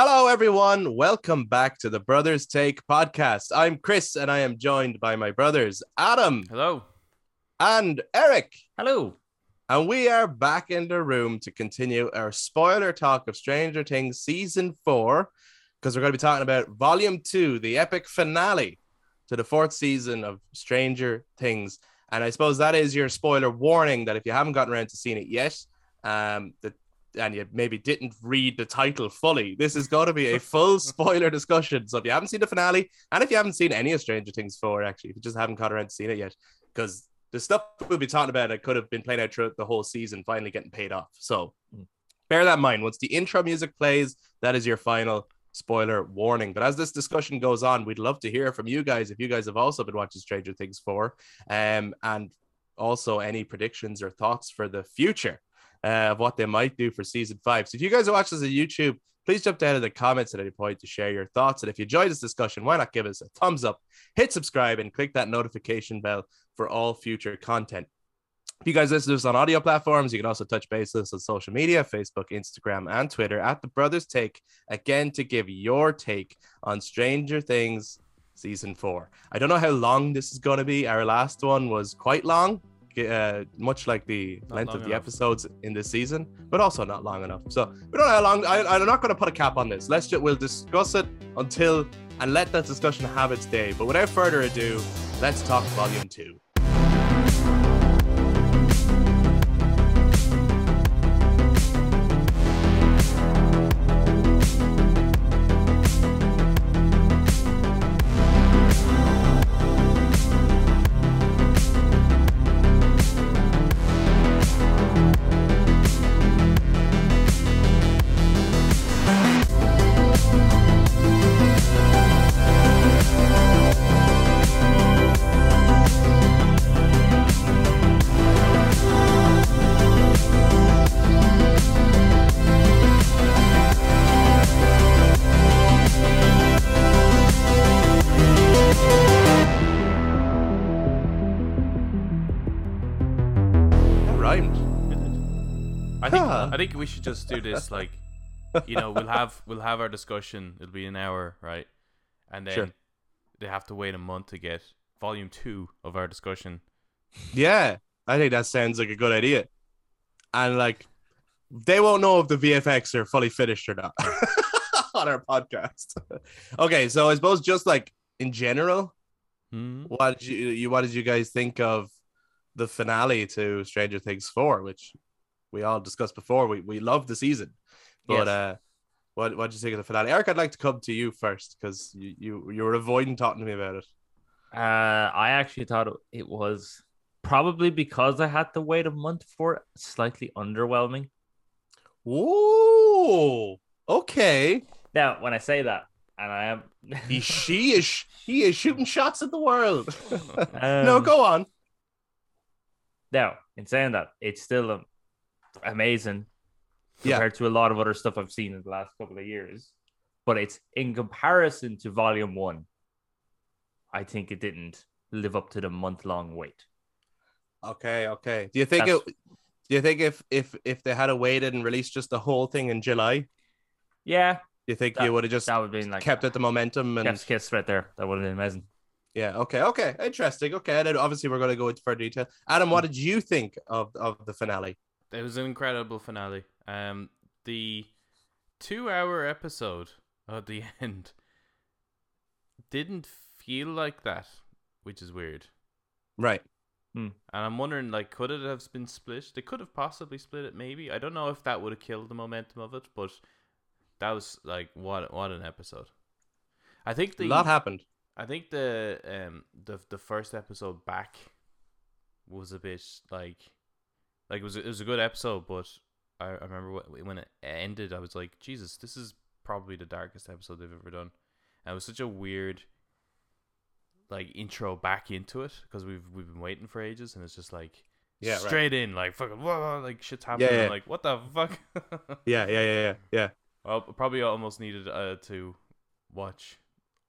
Hello, everyone. Welcome back to the Brothers Take podcast. I'm Chris, and I am joined by my brothers, Adam Hello. and Eric. Hello. And we are back in the room to continue our spoiler talk of Stranger Things season four, because we're going to be talking about volume two, the epic finale to the fourth season of Stranger Things. And I suppose that is your spoiler warning that if you haven't gotten around to seeing it yet, um, that and you maybe didn't read the title fully, this is going to be a full spoiler discussion. So if you haven't seen the finale, and if you haven't seen any of Stranger Things 4, actually, if you just haven't got around to seeing it yet, because the stuff we'll be talking about, it could have been playing out throughout the whole season, finally getting paid off. So bear that in mind. Once the intro music plays, that is your final spoiler warning. But as this discussion goes on, we'd love to hear from you guys if you guys have also been watching Stranger Things 4, um, and also any predictions or thoughts for the future uh, of what they might do for season five. So if you guys are watching this on YouTube, please jump down in the comments at any point to share your thoughts. And if you enjoyed this discussion, why not give us a thumbs up, hit subscribe, and click that notification bell for all future content. If you guys listen to us on audio platforms, you can also touch base with us on social media Facebook, Instagram, and Twitter at the Brothers Take again to give your take on Stranger Things season four. I don't know how long this is going to be. Our last one was quite long, uh, much like the Not length of the enough. episodes in this season, but also not long enough. So we don't know how long. I, I'm not going to put a cap on this. Let's just we'll discuss it until and let that discussion have its day. But without further ado, let's talk volume two. Think I think we should just do this like you know, we'll have we'll have our discussion. It'll be an hour, right? And then Sure. they have to wait a month to get volume 2 of our discussion. Yeah, I think that sounds like a good idea. And like, they won't know if the VFX are fully finished or not on our podcast. okay, so I suppose just like in general, Hmm? what did you, you what did you guys think of the finale to Stranger Things four, which we all discussed before. We we love the season, but Yes. uh, what what did you think of the finale, Eric? I'd like to come to you first because you, you you were avoiding talking to me about it. Uh, I actually thought it- was probably because I had to wait a month for it, slightly underwhelming. Whoa, okay. Now, when I say that, and I am, he, she is he is shooting shots at the world. no, Um, go on. now in saying that, it's still um, amazing Yeah. compared to a lot of other stuff I've seen in the last couple of years. But it's in comparison to Volume One. I think it didn't live up to the month long wait. Okay, okay. Do you think That's- it? Do you think if if if they had waited and released just the whole thing in July, Yeah. do you think That- you would have just that would have been like kept at the momentum and Chef's kiss right there. That would have been amazing. yeah? Okay, okay, interesting. Okay, and then obviously we're going to go into further detail. Adam, what hmm. did you think of of the finale? It was an incredible finale. Um the 2-hour episode at the end didn't feel like that, which is weird. Right. And I'm wondering, like, could it have been split? They could have possibly split it, maybe. I don't know if that would have killed the momentum of it, but that was like what what an episode. I think the a lot happened. I think the um the the first episode back was a bit like like it was it was a good episode, but I, I remember wh- when it ended, I was like, Jesus, this is probably the darkest episode they've ever done. And it was such a weird like intro back into it because we've we've been waiting for ages, and it's just like Yeah, right. straight in, like fucking whoa, like shit's happening. yeah. I'm like, what the fuck? Yeah, yeah, yeah, yeah, yeah. well, probably almost needed uh, to watch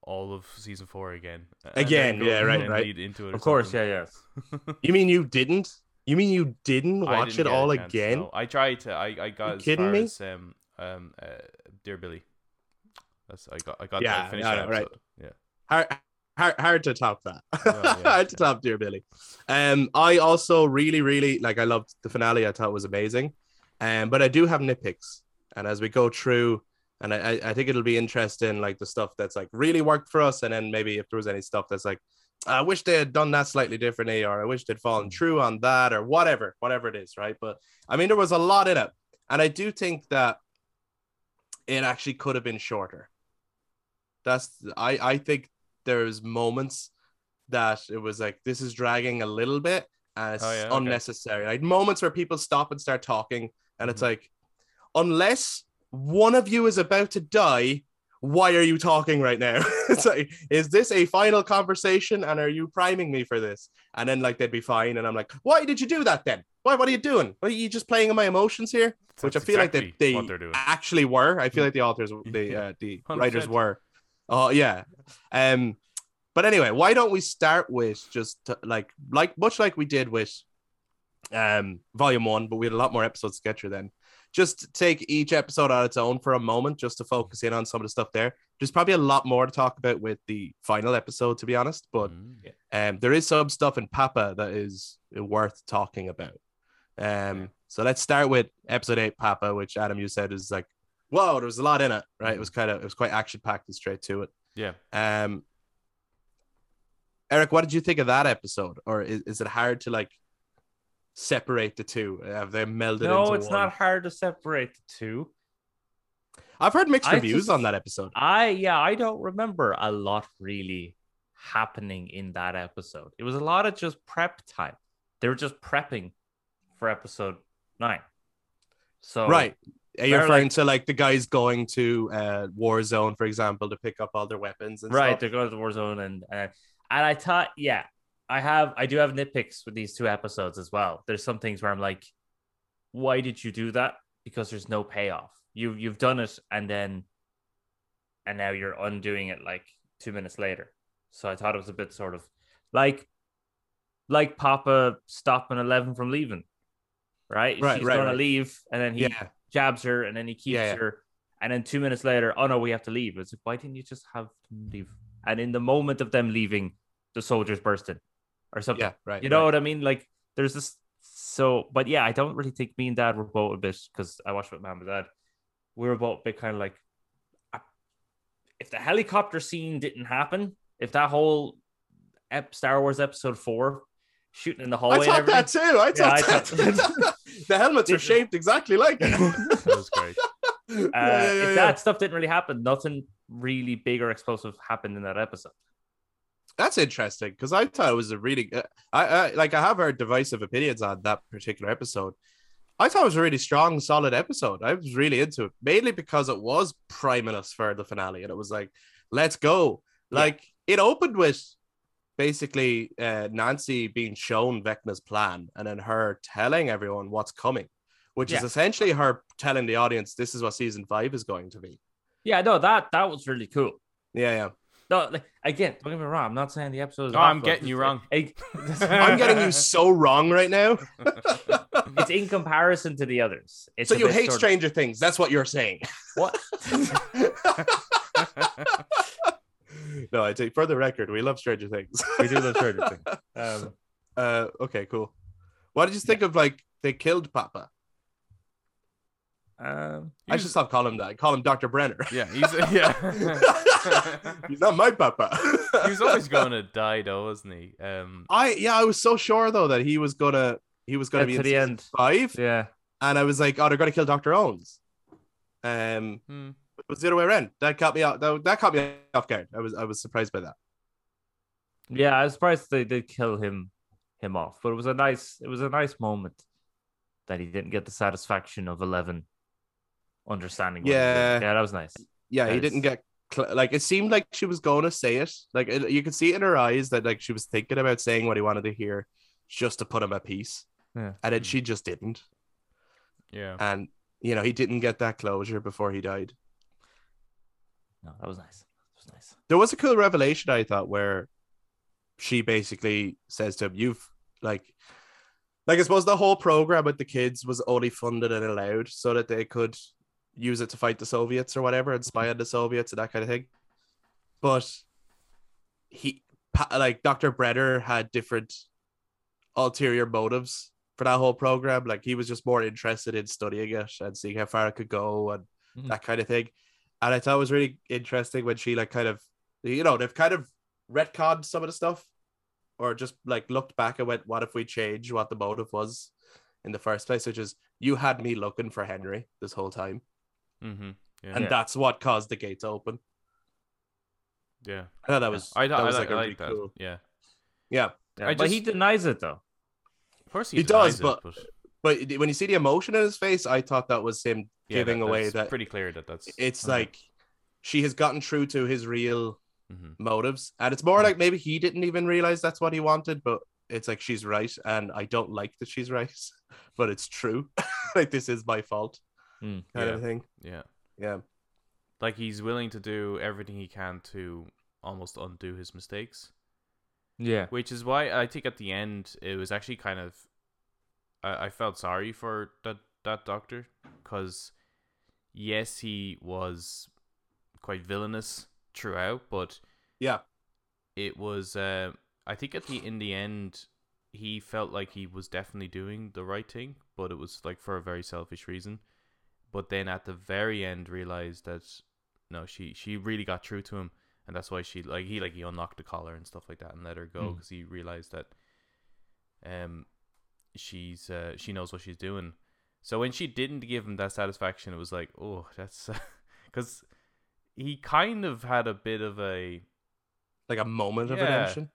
all of season four again. Again, yeah, right, right. into it. Of course, something. yeah, yes. You mean you didn't? You mean you didn't watch didn't it all chance, again? no. I tried to. I, I got You as kidding me? as um um uh, Dear Billy. That's I got I got Yeah, I finished yeah, that right. Yeah. hard, hard, hard to top that. Oh, yeah. hard to top, dear Billy. Um, I also really, really like. I loved the finale. I thought it was amazing. Um, but I do have nitpicks, and as we go through, and I- I think it'll be interesting, like the stuff that's like really worked for us, and then maybe if there was any stuff that's like, I wish they had done that slightly differently, or I wish they'd fallen true on that, or whatever, whatever it is, right? But I mean, there was a lot in it, and I do think that it actually could have been shorter. That's I I think there's moments that it was like this is dragging a little bit and it's Oh, yeah, okay. unnecessary. Like moments where people stop and start talking, and it's Mhm. like, unless one of you is about to die, why are you talking right now? it's like, is this a final conversation? And are you priming me for this? And then like they'd be fine, and I'm like, why did you do that then? Why? What are you doing? Are you just playing on my emotions here? Which I feel like exactly they, they doing. actually were. I feel like the authors, the uh, the 100%. writers were. Oh yeah. Um, but anyway, why don't we start with just like like much like we did with um volume one, but we had a lot more episodes to get through then. Just take each episode on its own for a moment, just to focus in on some of the stuff there. There's probably a lot more to talk about with the final episode, to be honest. But Mm. um, there is some stuff in Papa that is worth talking about. Um, Yeah. so let's start with episode eight, Papa, which Adam you said is like, whoa, there was a lot in it, right? It was kind of it was quite action packed and straight to it. Yeah. Um, Eric, what did you think of that episode, or is, is it hard to like separate the two? Have they melded? No, it's one? not hard to separate the two. I've heard mixed I reviews just- on that episode. I yeah, I don't remember a lot really happening in that episode. It was a lot of just prep time. They were just prepping for episode nine. So Right. Are you referring like- to like the guys going to uh, Warzone, for example, to pick up all their weapons and right, stuff? they're going to the war zone and uh, and I thought, yeah, I have I do have nitpicks with these two episodes as well. There's some things where I'm like, why did you do that? Because there's no payoff. You you've done it and then and now you're undoing it like two minutes later. So I thought it was a bit sort of like like Papa stopping Eleven from leaving. Right? Right, She's right, gonna right. leave and then he Yeah. jabs her and then he keeps Yeah, her and then two minutes later oh no we have to leave it's like why didn't you just have them leave and in the moment of them leaving the soldiers burst in or something Yeah, right. you know right. what i mean like there's this so but yeah i don't really think me and dad were both a bit because i watched with mom and dad we were both a bit kind of like if the helicopter scene didn't happen if that whole ep- star wars episode 4 shooting in the I hallway and thought everything that too. I Yeah, I thought that. the helmets are shaped exactly like it. That was great. Uh, Yeah, yeah, if yeah. that stuff didn't really happen, nothing really big or explosive happened in that episode. That's interesting because I thought it was a really, uh, I, I like I have heard divisive opinions on that particular episode. I thought it was a really strong, solid episode. I was really into it, mainly because it was priming us for the finale, and it was like, let's go. Yeah. Like it opened with basically uh, Nancy being shown Vecna's plan, and then her telling everyone what's coming, which is essentially her telling the audience this is what season five is going to be. Yeah, no, that that was really cool. Yeah, yeah. No, like, again, don't get me wrong. I'm not saying the episode is. Oh, I'm awful. getting you wrong. Hey, I'm getting you so wrong right now. it's in comparison to the others. It's So you hate sort of- Stranger Things. That's what you're saying. what? no, I take for the record, we love Stranger Things. we do love Stranger Things. Um, uh, okay, cool. What did you think of like they killed Papa? um, I should stop calling him that. I call him Dr. Brenner. Yeah, he's yeah. He's not my Papa. he was always going to die, though, wasn't he? Um, I yeah, I was so sure though that he was gonna he was gonna be to in the end. five, yeah. and I was like, oh, they're gonna kill Dr. Owens. Um, hmm. it was the other way around. That caught me out. That, that caught me off guard. I was I was surprised by that. Yeah, I was surprised they did kill him him off, but it was a nice it was a nice moment that he didn't get the satisfaction of Eleven understanding. what he did. Yeah. yeah, that was nice. Yeah, he Yes. didn't get cl- like it seemed like she was going to say it. Like it, you could see it in her eyes that like she was thinking about saying what he wanted to hear, just to put him at peace. Yeah. And then hmm. she just didn't. Yeah. And you know he didn't get that closure before he died. No, that was nice. That was nice. There was a cool revelation I thought where she basically says to him, "You've like." Like I suppose the whole program with the kids was only funded and allowed so that they could use it to fight the Soviets or whatever and spy on the Soviets and that kind of thing. But he, like Dr. Brenner, had different ulterior motives for that whole program. Like he was just more interested in studying it and seeing how far it could go and Mhm. that kind of thing. And I thought it was really interesting when she like kind of, you know, they've kind of retconned some of the stuff, or just like looked back and went, "What if we change what the motive was in the first place?" Which is you had me looking for Henry this whole time, Mm-hmm. Yeah. and Yeah. that's what caused the gate to open. yeah. I thought that was I, thought that I, was like, like, I a like really that. cool. Yeah. Yeah, Yeah, I but he denies it though. Of course he, He does, it, but but when you see the emotion in his face, I thought that was him yeah, giving that- away that pretty clear that that's. it's Okay. like she has gotten true to his real Mhm. motives and it's more like maybe he didn't even realize that's what he wanted but it's like she's right and i don't like that she's right but it's true like this is my fault Mm. kind Yeah. of thing Yeah. yeah Like he's willing to do everything he can to almost undo his mistakes. Yeah. Which is why I think at the end it was actually kind of I, I felt sorry for that that doctor because yes he was quite villainous throughout, but yeah it was uh, I think at the in the end he felt like he was definitely doing the right thing, but it was like for a very selfish reason. But then at the very end realized that no, she she really got through to him, and that's why she like he like he unlocked the collar and stuff like that and let her go Mm. because he realized that um she's uh, she knows what she's doing. So when she didn't give him that satisfaction, it was like oh that's because he kind of had a bit of a like a moment of Yeah. redemption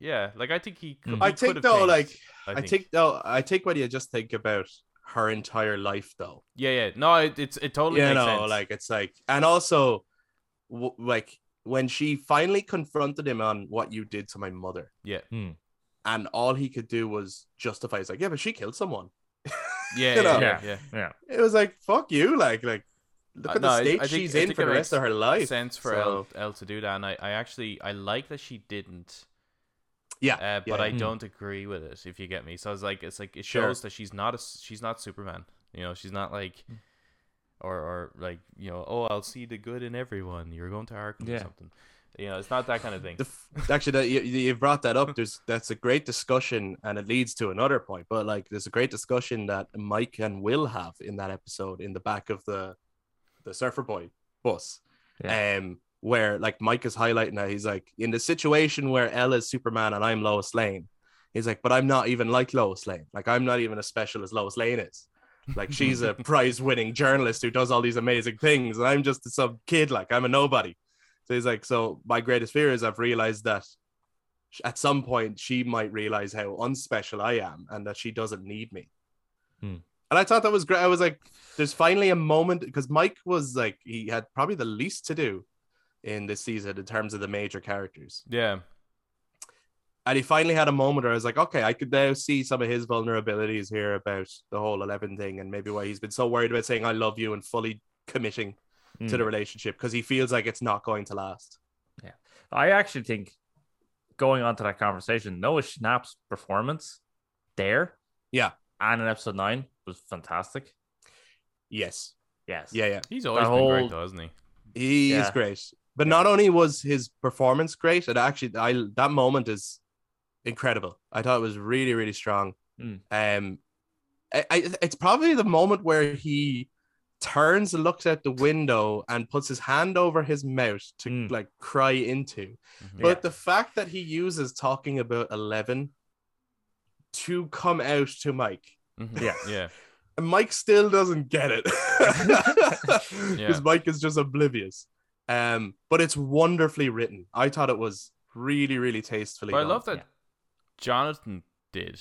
yeah, like I think he. Could, Mm. he i could think though changed, like I i think. think though i think when you just think about her entire life though Yeah, yeah. No, it, it's it totally you makes know sense. like it's like and also w- like when she finally confronted him on what you did to my mother yeah, and all he could do was justify it's like yeah but she killed someone yeah, You yeah, know. yeah, yeah. Yeah. it was like fuck you like like look Uh, at no, the I- state I think- she's I in for the rest of her life Sense for So- L, L to do that, and I, I actually I like that she didn't. Yeah Uh, but yeah. I Mm. don't agree with it. If you get me, so it's like it's like it Sure. shows that she's not a she's not Superman. You know, she's not like, or or like you know, oh, I'll see the good in everyone. You're going to Arkham or something. You know, it's not that kind of thing. F- actually that you, you brought that up there's that's a great discussion and it leads to another point but like there's a great discussion that mike and will have in that episode in the back of the the surfer boy bus um where like mike is highlighting that he's like in the situation where ella is superman and i'm lois lane he's like but i'm not even like lois lane like i'm not even as special as lois lane is like she's a prize winning journalist who does all these amazing things and i'm just some kid like i'm a nobody so he's like, so my greatest fear is I've realized that at some point she might realize how unspecial I am and that she doesn't need me. Hmm. And I thought that was great. I was like, there's finally a moment because Mike was like, he had probably the least to do in this season in terms of the major characters. Yeah, And he finally had a moment where I was like, okay, I could now see some of his vulnerabilities here about the whole 11 thing and maybe why he's been so worried about saying, I love you and fully committing to Mm. the relationship because he feels like it's not going to last. Yeah. I actually think going on to that conversation, Noah Schnapp's performance there, Yeah. and in episode nine was fantastic. Yes. Yes. Yeah, yeah. he's always been whole- great, though, hasn't he? He is Yeah. great. But Yeah. not only was his performance great, it actually I that moment is incredible. I thought it was really, really strong. Mm. Um I, I, it's probably the moment where he turns and looks out the window and puts his hand over his mouth to Mm. like cry into. Mhm. But the fact that he uses talking about 11 to come out to Mike Mhm. Yeah. yeah. and Mike still doesn't get it because Yeah. Mike is just oblivious. Um, but it's wonderfully written. I thought it was really, really tastefully. But I done. love that Yeah. Jonathan did.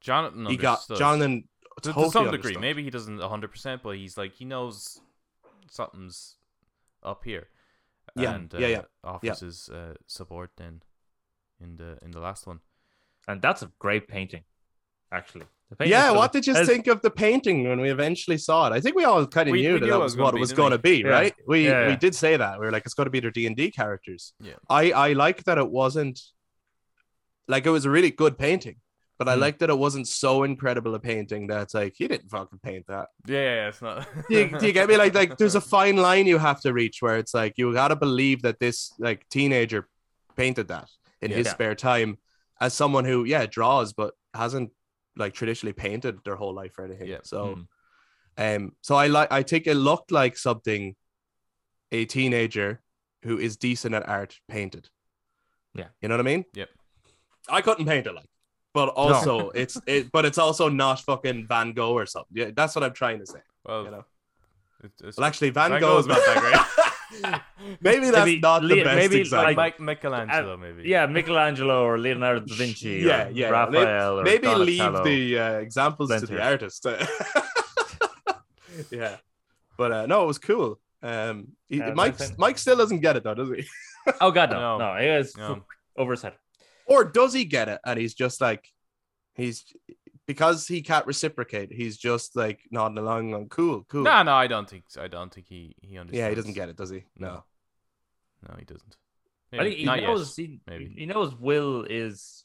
Jonathan he got understood. Jonathan to, totally to some degree. understood. Maybe he doesn't 100%, but he's like, he knows something's up here. Yeah, And, uh, yeah, yeah, offers his uh, support then in the in the last one. And that's a great painting, actually. The Yeah, what did you is- think of the painting when we eventually saw it? I think we all kind of We- knew we that knew that it was was what gonna it be, was going to be, Yeah. right? We Yeah, we did say that. We were like, it's going to be their D and D characters. Yeah. I I like that it wasn't like it was a really good painting, But I Hmm. like that it wasn't so incredible a painting that it's like he didn't fucking paint that. Yeah, yeah, yeah, it's not. do, you, do you get me? Like, like there's a fine line you have to reach where it's like you gotta believe that this like teenager painted that in Yeah. his Yeah. spare time as someone who yeah draws but hasn't like traditionally painted their whole life or anything. Yeah. So, Hmm. um, so I like I think it looked like something a teenager who is decent at art painted. Yeah. you know what I mean. Yep. I couldn't paint it like, but also it's it, but it's also not fucking Van Gogh or something. Yeah, that's what I'm trying to say. well, You know. it's, it's, Well, actually, Van, Van Gogh's Gogh's not that great. maybe that's Maybe not the Leo- best maybe, example. like- Mike Michelangelo, maybe. Yeah, Michelangelo or Leonardo da Vinci. yeah, or yeah. Raphael or maybe leave the uh, examples to the artist. yeah, but uh, no, it was cool. Um, he, Yeah, Mike that's. Mike still doesn't get it though, does he? Oh god, no, No. no, it was No. over his head. Or does he get it? And he's just like, he's because he can't reciprocate. He's just like nodding along on cool, cool. No, no, I don't think. I don't think he he understands. yeah, he doesn't get it, does he? No. No. No, he doesn't. I think he Not knows. yet. He, maybe. he knows Will is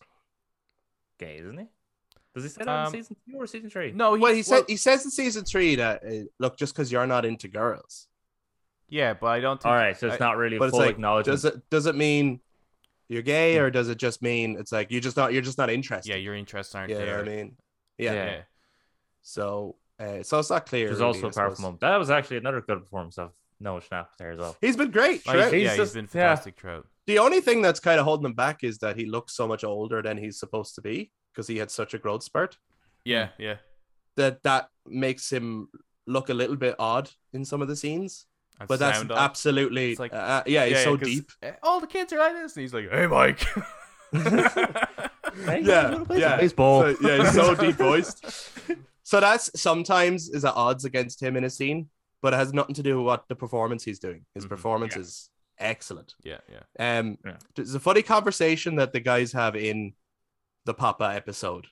gay, isn't he? Does he say that Um, in season two or season three? No, he, Well, he said he says in season three that uh, look, just because you're not into girls, Yeah, but I don't think. All right, so it's I- not really a but it's like, acknowledgement. does it does it mean you're gay or does it just mean it's like you're just not you're just not interested? Yeah, your interests aren't yeah, you know there. what I mean, yeah. Yeah. yeah. So, uh, so it's not clear. There's really, also I a powerful moment. That was actually another good performance of Noah Schnapp there as well. He's been great. Oh, he's- He's yeah, just- he's been yeah. fantastic throughout. The only thing that's kind of holding him back is that he looks so much older than he's supposed to be because he had such a growth spurt. Yeah, yeah. That that makes him look a little bit odd in some of the scenes. And But that's off. absolutely, It's like- uh, yeah, he's Yeah, so 'cause, deep. All the kids are like this, and he's like, "Hey, Mike." Hey, Yeah, yeah. baseball. So, yeah, he's so deep voiced. So that's sometimes is at odds against him in a scene, but it has nothing to do with what the performance he's doing. His Mhm, performance yeah. is excellent. yeah, yeah. Um, Yeah. there's a funny conversation that the guys have in the Papa episode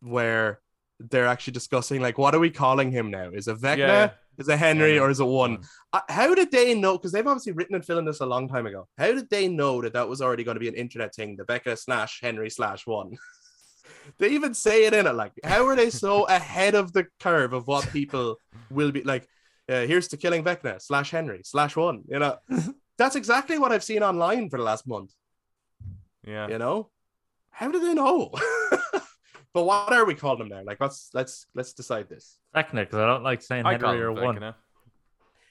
where they're actually discussing like, what are we calling him now? Is it Vecna? Is it Henry, Henry. or is it one? Uh, how did they know? Because they've obviously written and filmed this a long time ago. How did they know that that was already going to be an internet thing? The Vecna slash Henry slash one. they even say it in it. Like, how are they so ahead of the curve of what people will be like? Uh, here's to killing Vecna slash Henry slash one. You know, that's exactly what I've seen online for the last month. Yeah. You know, how do they know? But what are we calling them now? Like, let's let's let's decide this. Vecna, because I don't like saying I call Henry or him one. Vecna.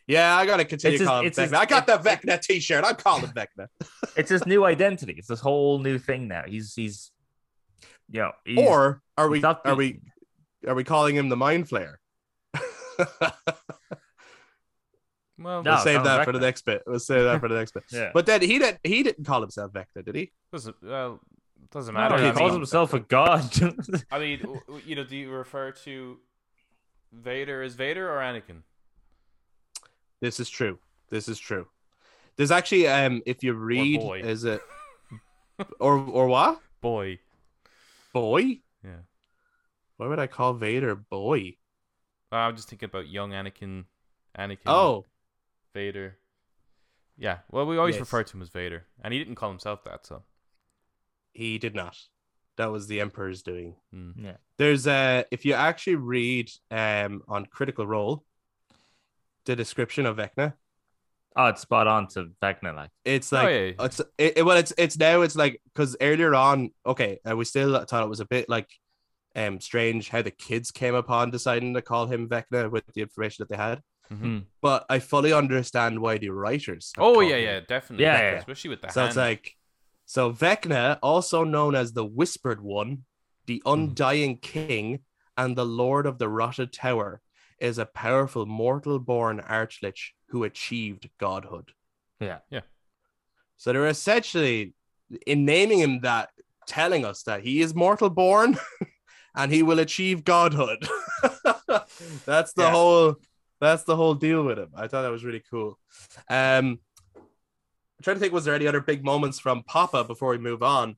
Yeah, I gotta continue It's his- calling him it's his- I got the it's- Vecna T-shirt. I'm calling him Vecna. It's his new identity. It's this whole new thing now. He's he's, you know, he's, Or are we he's are we are we calling him the Mind Flayer? Well, No. we'll save call him that for the next bit. We'll save that for the next bit. Yeah. But then he didn't he didn't call himself Vecna, did he? doesn't well doesn't No, matter. he I calls mean, himself a god. I mean, w- w- you know, do you refer to Vader as Vader or Anakin? This is true. This is true. There's actually um if you read boy. is it or or what? Boy. Boy? Yeah. Why would I call Vader boy? I'm just thinking about young Anakin. Anakin. Oh, Vader. Yeah. Well, we always Yes. refer to him as Vader, and he didn't call himself that. So. He did not. That was the Emperor's doing. Mm. yeah. There's a if you actually read um on Critical Role the description of Vecna, Oh, it's spot on to Vecna. Like, it's Oh, like yeah, yeah. it's it, it- well it's it's now it's like because earlier on okay uh, we still thought it was a bit like um strange how the kids came upon deciding to call him Vecna with the information that they had Mhm. but I fully understand why the writers Oh yeah, him yeah, definitely. Yeah, Vecna, yeah. Especially with the so hand. it's like so Vecna also known as the Whispered One the Hmm. Undying King and the Lord of the Rotted Tower is a powerful mortal born archlich who achieved godhood Yeah. yeah, So they're essentially in naming him that, telling us that he is mortal born and he will achieve godhood. that's the Yeah. whole that's the whole deal with him. I thought that was really cool. Um I'm trying to think was there any other big moments from Papa before we move on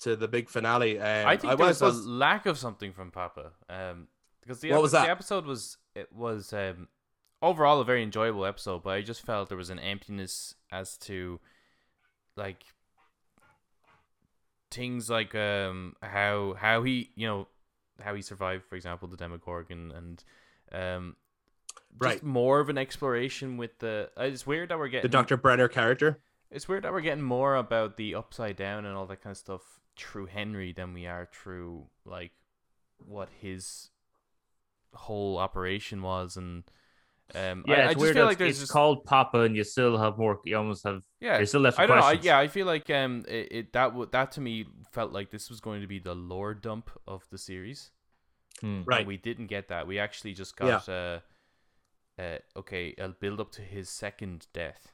to the big finale? Um, I think I there was was, a lack of something from Papa. Um, because the, What was that? the episode was it was um overall a very enjoyable episode, but I just felt there was an emptiness as to like things like um how how he you know how he survived, for example, the Demogorgon, and um, just Right. more of an exploration with the. uh, It's weird that we're getting The Dr. Brenner character. It's weird that we're getting more about the upside down and all that kind of stuff through Henry than we are through like what his whole operation was, and um, Yeah, I, I it's just weird. feel like there's it's just called Papa, and you still have more. You almost have. yeah. You're still left I don't know. I, questions. yeah, I feel like um, it, it that w- that to me felt like this was going to be the lore dump of the series. Hmm. Right. And we didn't get that. We actually just got uh, uh okay, a build up to his second death.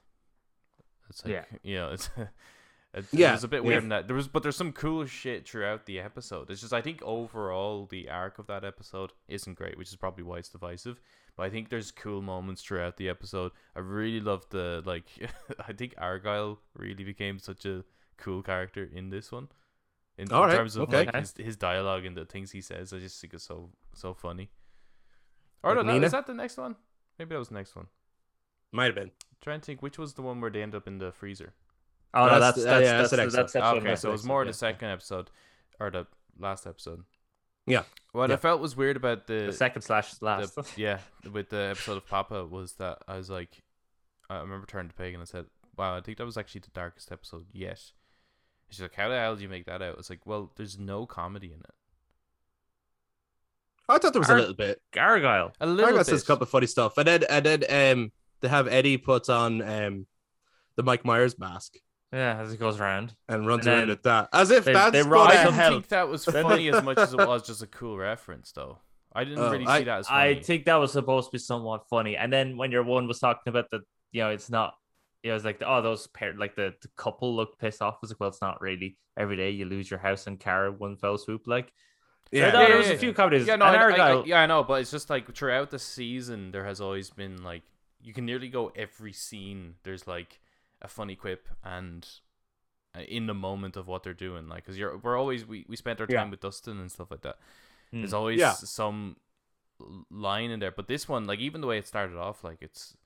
It's like Yeah. you know, it's it, Yeah, it was a bit yeah. weird in that there was but there's some cool shit throughout the episode. It's just I think overall the arc of that episode isn't great, which is probably why it's divisive. But I think there's cool moments throughout the episode. I really loved the like I think Argyle really became such a cool character in this one. In, in All right, terms of okay. like his, his dialogue and the things he says, I just think it's so so funny. Or Like no, that, Nina? is that the next one? Maybe that was the next one. Might have been. Trying to think which was the one where they end up in the freezer. Oh no, That's- that's that's yeah, that's that's the that's, next that's, one. that's okay, so it was more the second episode or the last episode. Yeah. What Yeah. I felt was weird about the, the second slash last. the yeah with the episode of Papa was that I was like, I remember turning to Peg and I said, "Wow, I think that was actually the darkest episode yet." She's like, "How the hell did you make that out?" It's like, "Well, there's no comedy in it. I thought there was a little bit. Gargoyle. A little guess bit." there's a couple of funny stuff. And then and then um they have Eddie put on um the Mike Myers mask Yeah, as it goes around. and runs And around at that. As if they- that's they gonna I don't hell. think that was funny as much as it was just a cool reference, though. I didn't Oh, really see that as funny. I think that was supposed to be somewhat funny. And then when your one was talking about the, you know, it's not. it was it's like oh, those pair, like the, the couple looked pissed off. I was like, well, it's not really. Every day you lose your house and car one fell swoop. Like, Yeah. no, Yeah, there was yeah, a few yeah. comedies. Yeah, no, I, I- I- yeah, I know, but it's just like throughout the season, there has always been like you can nearly go every scene. There's like a funny quip and uh, in the moment of what they're doing, like because you're we're always we we spent our time Yeah. with Dustin and stuff like that. Hmm. There's always Yeah. some l- line in there, but this one, like even the way it started off, like it's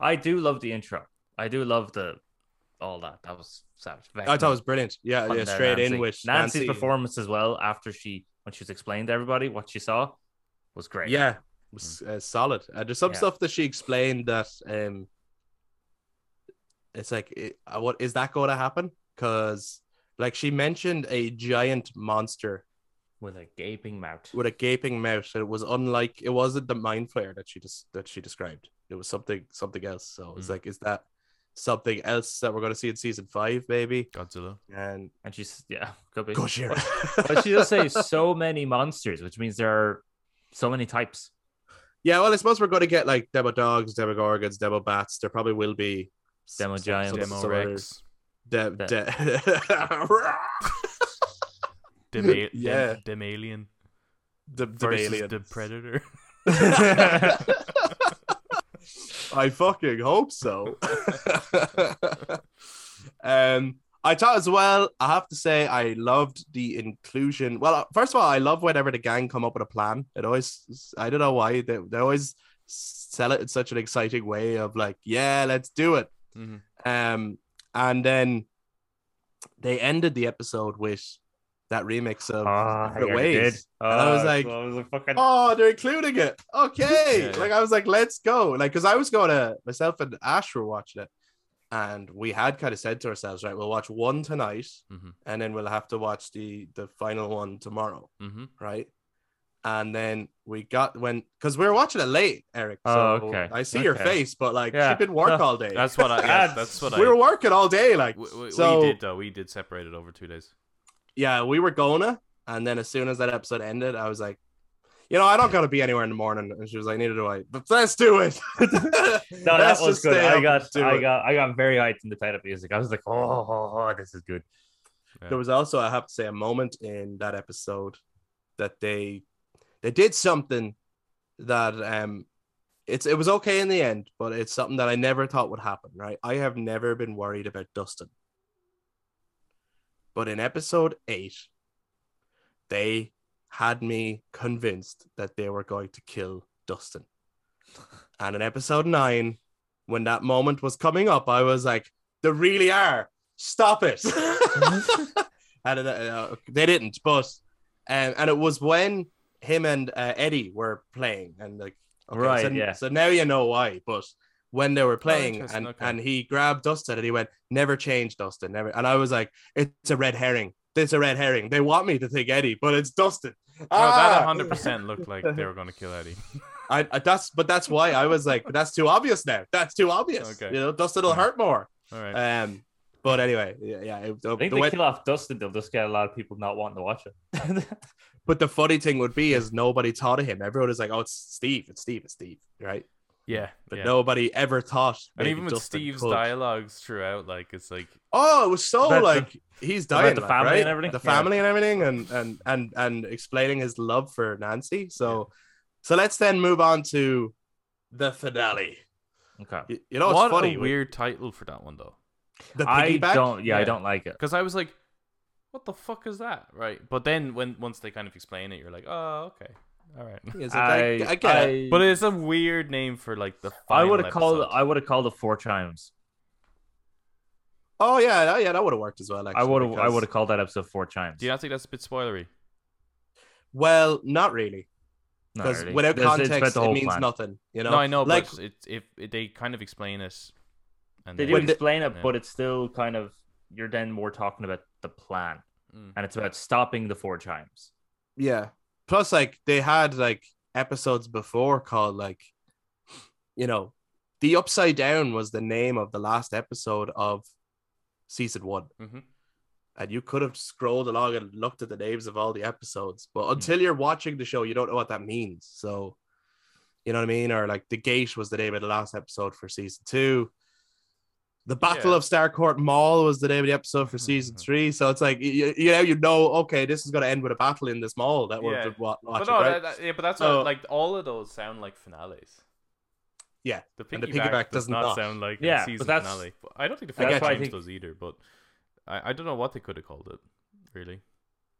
I do love the intro. I do love the all that. That was savage. I thought it was brilliant. Yeah, Putting yeah down straight in with Nancy's Nancy. performance as well after she when she was explaining to everybody what she saw was great. Yeah, was uh, solid. Uh, there's some Yeah. stuff that she explained that um, it's like, it, uh, what is that going to happen? Because like she mentioned a giant monster with a gaping mouth. with a gaping mouth. and It was unlike. It wasn't the Mind Flayer that she just that she described. It was something something else. So it's Mm. like, is that something else that we're going to see in season five, maybe? Godzilla. And And she's yeah, could be. Gojira. but she does say so many monsters, which means there are so many types. Yeah, well, I suppose we're going to get like demo dogs, demo gorgons, demo bats. There probably will be Demo some- giants. some- Demo some other- Rex. De- The- Dem- yeah. Yeah. Dem alien de- de- versus the predator. I fucking hope so. um, I thought as well. I have to say, I loved the inclusion. Well, uh, first of all, I love whenever the gang come up with a plan. It always, I don't know why they they always sell it in such an exciting way of like, yeah, let's do it. Mhm. Um, and then they ended the episode with that remix of Oh, Separate they Ways. And I was Oh, like, I was fucking. oh, they're including it. Okay. Yeah, yeah. Like I was like, let's go. Like, cause I was going to myself and Ash were watching it. And we had kind of said to ourselves, right, we'll watch one tonight Mhm. and then we'll have to watch the the final one tomorrow, Mm-hmm. right? And then we got when because we were watching it late, Eric. So Oh, okay. I see your face, but like Yeah. she did work all day. That's what I. Yeah, Ah, that's what I. we were working all day, like We, we, so. we did though. We did separate it over two days. yeah, we were gonna, and then as soon as that episode ended, I was like, you know, I don't gotta be anywhere in the morning. And she was like, neither do I. But let's do it. No, that Let's was good. I got, I it. got, I got very hyped in the title music. I was like, oh, oh, oh, this is good. There was also, I have to say, a moment in that episode that they they did something that um it's it was okay in the end, but it's something that I never thought would happen. Right? I have never been worried about Dustin, but in episode eight, they had me convinced that they were going to kill Dustin. And in episode nine, when that moment was coming up, I was like, they really are. Stop it. Had it, uh, they didn't, but um, and it was when him and uh, Eddie were playing, and like, okay, Right, so, yeah. So now you know why, but when they were playing, interesting, and okay. and he grabbed Dustin, and he went, "Never change, Dustin, never." And I was like, "It's a red herring. It's a red herring. They want me to think Eddie, but it's Dustin." No, Ah! that 100% looked like they were going to kill Eddie. I, I that's but that's why I was like, that's too obvious now. That's too obvious. Okay. You know, Dustin will Yeah. hurt more. All right. Um, but anyway, yeah, yeah. It, I think the they way- kill off Dustin, they'll just get a lot of people not wanting to watch it. but the funny thing would be is nobody thought of him. Everyone is like, oh, it's Steve, it's Steve, it's Steve, right? Yeah. But yeah. nobody ever thought. and even with Steve's could. dialogues throughout, like, it's like, Oh, it was so About the- like he's about dying, the like, family right? and everything? the Yeah. family and everything, and and and and explaining his love for Nancy. So, so let's then move on to the finale. okay. You, you know, it's what funny. a weird title for that one, though. the I piggyback. don't. Yeah, I don't like it. Because I was like, what the fuck is that? Right. But then when once they kind of explain it, you're like, oh, okay. All right. It's like, I, I get it. But it's a weird name for like the I would have called. I would have called it four chimes. Oh yeah, that- yeah, that would have worked as well. Actually, I would have. I would have called that episode four chimes. Do you not think that's a bit spoilery? Well, not really, because really. without It's- it's context, it means plan. nothing. You know, No, I know, like but it's if it, they kind of explain it. And They then- do When the- explain it, yeah. but it's still kind of. You're then more talking about the plan, Mm. and it's about stopping the four chimes. yeah. Plus, like they had like episodes before called like, you know, the Upside Down was the name of the last episode of season one, Mhm. and you could have scrolled along and looked at the names of all the episodes, Hmm. but until you're watching the show, you don't know what that means. So, you know what I mean? Or like the Gate was the name of the last episode for season two. The Battle Yeah. of Starcourt Mall was the name of the episode for season Mhm. three. So it's like you, you know you know okay this is going to end with a battle in this mall that we're Yeah. wa- But watching no, right. that, that- yeah, but that's So- what, like all of those sound like finales. Yeah, The and the piggyback, piggyback does does not, not. sound like Yeah, a but season that's- finale. But I don't think the I Fast get you. I Times think- does either. But I, I don't know what they could have called it, really.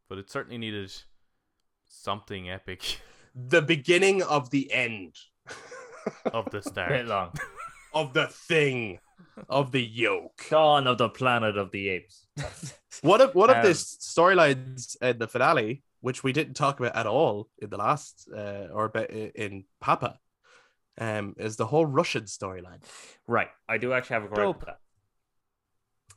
But it certainly needed something epic the beginning of the end of the Bit long. of the thing of the yoke. Dawn of the Planet of the Apes. One of one of the Um, storylines in the finale, which we didn't talk about at all in the last uh, or in Papa, um, is the whole Russian storyline. right. I do actually have a gripe with that.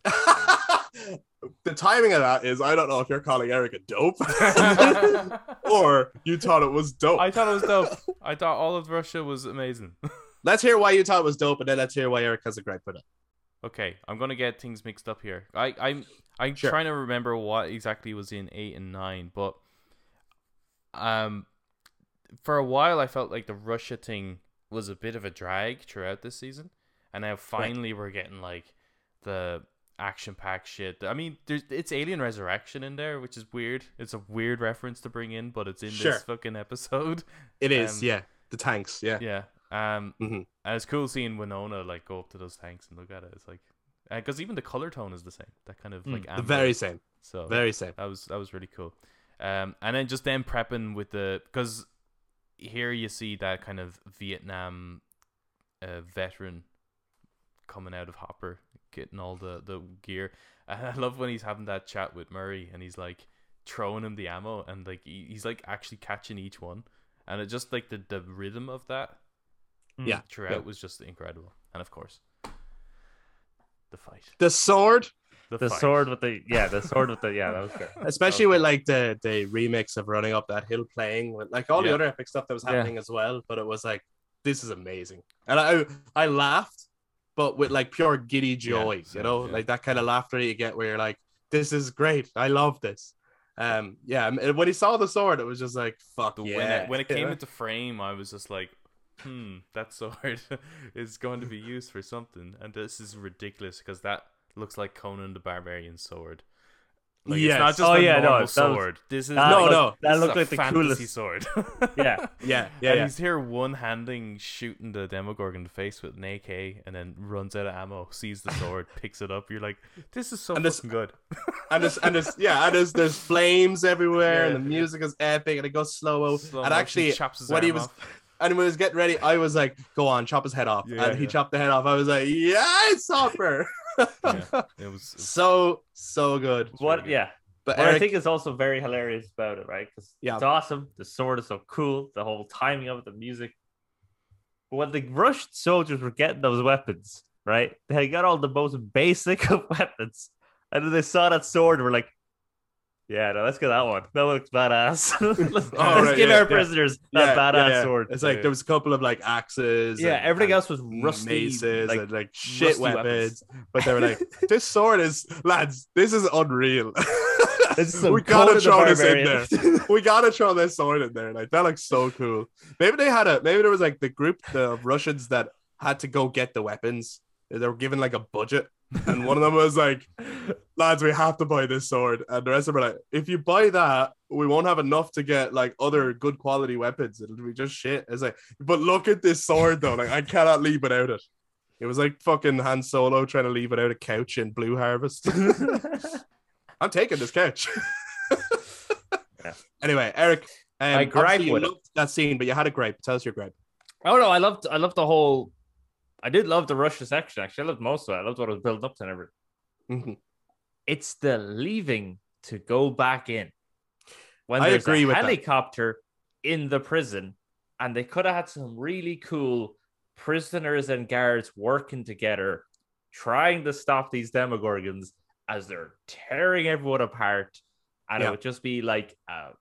the timing of that is I don't know if you're calling Eric a dope or you thought it was dope. I thought it was dope. I thought all of Russia was amazing. Let's hear why you thought it was dope, and then let's hear why Eric has a gripe with it. Okay, I'm gonna get things mixed up here. I I'm I'm Sure. trying to remember what exactly was in eight and nine, but um, for a while I felt like the Russia thing was a bit of a drag throughout this season, and now finally we're getting like the action packed shit. I mean, there's it's Alien Resurrection in there, which is weird. It's a weird reference to bring in, but it's in Sure. this fucking episode. It is, Um, yeah. The tanks, yeah. Yeah. Um, Mhm. and it's cool seeing Winona like go up to those tanks and look at it. It's like, because even the color tone is the same. That kind of Mm, like The very same. so Very same. that was that was really cool. Um, and then just them prepping with the because here you see that kind of Vietnam uh, veteran coming out of Hopper, getting all the the gear. And I love when he's having that chat with Murray, and he's like throwing him the ammo, and like he, he's like actually catching each one, and it just like the the rhythm of that Yeah. throughout yeah. was just incredible. And of course, the fight. The sword, The, The sword with the yeah, the sword with the yeah, that was good. especially with like the the remix of running up that hill playing with like all the other epic stuff that was Yeah. happening as well. But it was like, this is amazing. And I I laughed, but with like pure giddy joy, you know, yeah. like that kind of laughter you get where you're like, this is great. I love this. Um, yeah, and when he saw the sword, it was just like, fuck yeah. when it when it came know? into frame, I was just like, hmm, that sword is going to be used for something, and this is ridiculous because that looks like Conan the Barbarian's sword. Like it's not just Oh, a yeah, no, normal that was- sword. This is That No, looked- no, that this looked like the coolest. sword. Yeah. yeah, yeah, and yeah. he's here one handing shooting the Demogorgon in the face with an AK, and then runs out of ammo, sees the sword, picks it up. You're like, this is so And this- good. and there's and there's yeah, and there's there's flames everywhere, and the music is epic, and it goes slow. Slow and actually, chops his when he was off. And when he was getting ready, I was like, "Go on, chop his head off," Yeah, and he yeah. chopped the head off. I was like, "Yes, Hopper!" Yeah, it was, it was so so good. What really good. yeah. But What I think it's also very hilarious about it, right? Because Yeah. it's awesome. The sword is so cool. The whole timing of it, the music. But when the Russian soldiers were getting those weapons, right? They got all the most basic of weapons. And then they saw that sword and were like, yeah, no, let's get that one. That looks badass. let's Oh, let's right, give yeah, our prisoners yeah, that badass yeah, yeah. sword. It's like there was a couple of like axes. yeah, and- everything and else was mm, rusty. maces like, and like shit rusty weapons. But they were like, this sword is lads, this is unreal. This is we gotta throw this in there. We gotta throw this sword in there. Like that looks so cool. Maybe they had a maybe there was like the group the Russians that had to go get the weapons. They were given like a budget. And one of them was like, lads, we have to buy this sword. And the rest of them were like, if you buy that, we won't have enough to get like other good quality weapons. It'll be just shit. It's like, but look at this sword though. Like I cannot leave without it. It was like fucking Han Solo trying to leave without a couch in Blue Harvest. I'm taking this couch. Yeah. Anyway, Eric, um, My gripe obviously you with it. that scene, but you had a gripe. Tell us your gripe. Oh no, I loved I loved the whole I did love the Russia section actually. I loved most of it. I loved what it was building up to and everything. Mhm. It's the leaving to go back in. When I there's agree a with that. helicopter in the prison, and they could have had some really cool prisoners and guards working together, trying to stop these demogorgons as they're tearing everyone apart. And Yeah. it would just be like uh,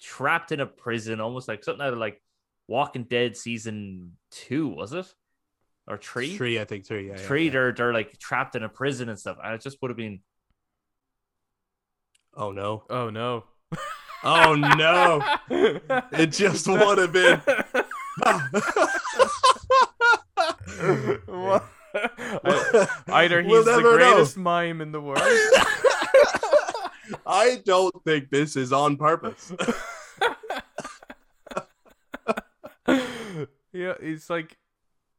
trapped in a prison, almost like something out of like Walking Dead season two, was it? Or three? Three, I think three. Yeah, yeah, Three, yeah. they're they're like trapped in a prison and stuff. And it just would have been Oh no! Oh no. Oh no! it just would have been. What? I- Either he's We'll the never know. greatest mime in the world. I don't think this is on purpose. yeah, it's like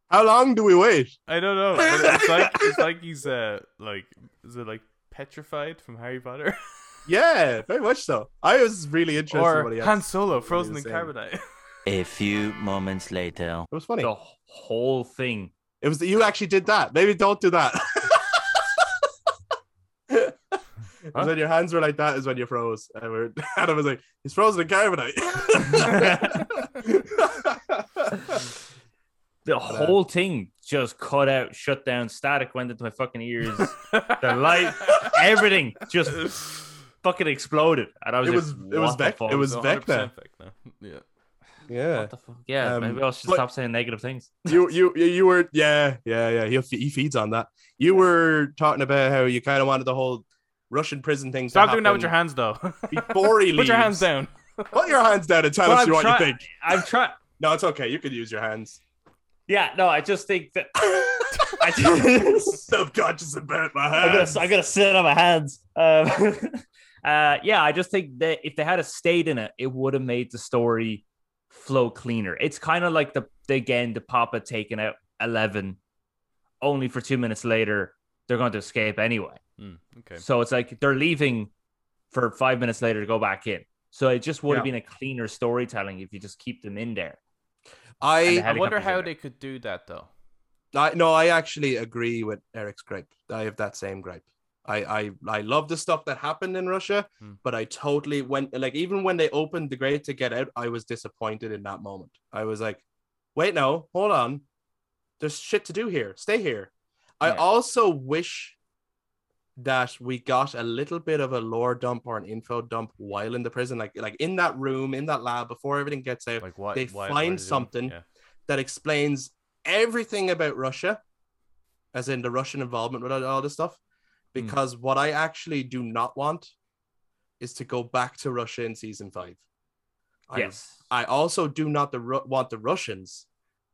How long do we wait? I don't know. but It's like it's like he's uh like is it like petrified from Harry Potter Yeah, very much so. I was really interested in what he. Han Solo frozen in carbonite? A few moments later. It was funny. the whole thing. It was you actually did that. Maybe don't do that. Because when your hands were like that is when you froze. And we're, Adam was like, he's frozen in carbonite. The uh, whole thing just cut out, shut down, static went into my fucking ears. the light, everything just fucking exploded. And I was It like, was- it was what the Vec- fuck? it was It's Vecna. Vecna. Yeah. yeah. What the fuck? Yeah, Um, maybe I should stop saying negative things. you you you you were yeah yeah yeah he he feeds on that. You were talking about how you kind of wanted the whole Russian prison thing. to Stop doing that with your hands though. before he leaves. Put your hands down. Put your hands down and tell But us I'm what try- you think. I'm trying. No, it's okay. You could use your hands. Yeah, no, I just think that I just. Self-conscious about my I'm hands. gonna, I'm gonna sit on my hands. Um, uh, yeah, I just think that if they had a stayed in it, it would have made the story flow cleaner. It's kind of like the again the Papa taking out Eleven, only for two minutes later they're going to escape anyway. Hmm, okay. So it's like they're leaving for five minutes later to go back in. So it just would have Yeah. been a cleaner storytelling if you just keep them in there. I I wonder how they could do that though. I no, I actually agree with Eric's gripe. I have that same gripe. I I I love the stuff that happened in Russia, Hmm. but I totally went like even when they opened the grate to get out, I was disappointed in that moment. I was like, wait, no, hold on. There's shit to do here. Stay here. I also wish that we got a little bit of a lore dump or an info dump while in the prison, like like in that room, in that lab, before everything gets out Like what They why- find doing? something. Yeah. that explains everything about Russia, as in the Russian involvement with all- this stuff. Hmm. Because what I actually do not want is to go back to Russia in season five. I, Yes. I also do not the, want the Russians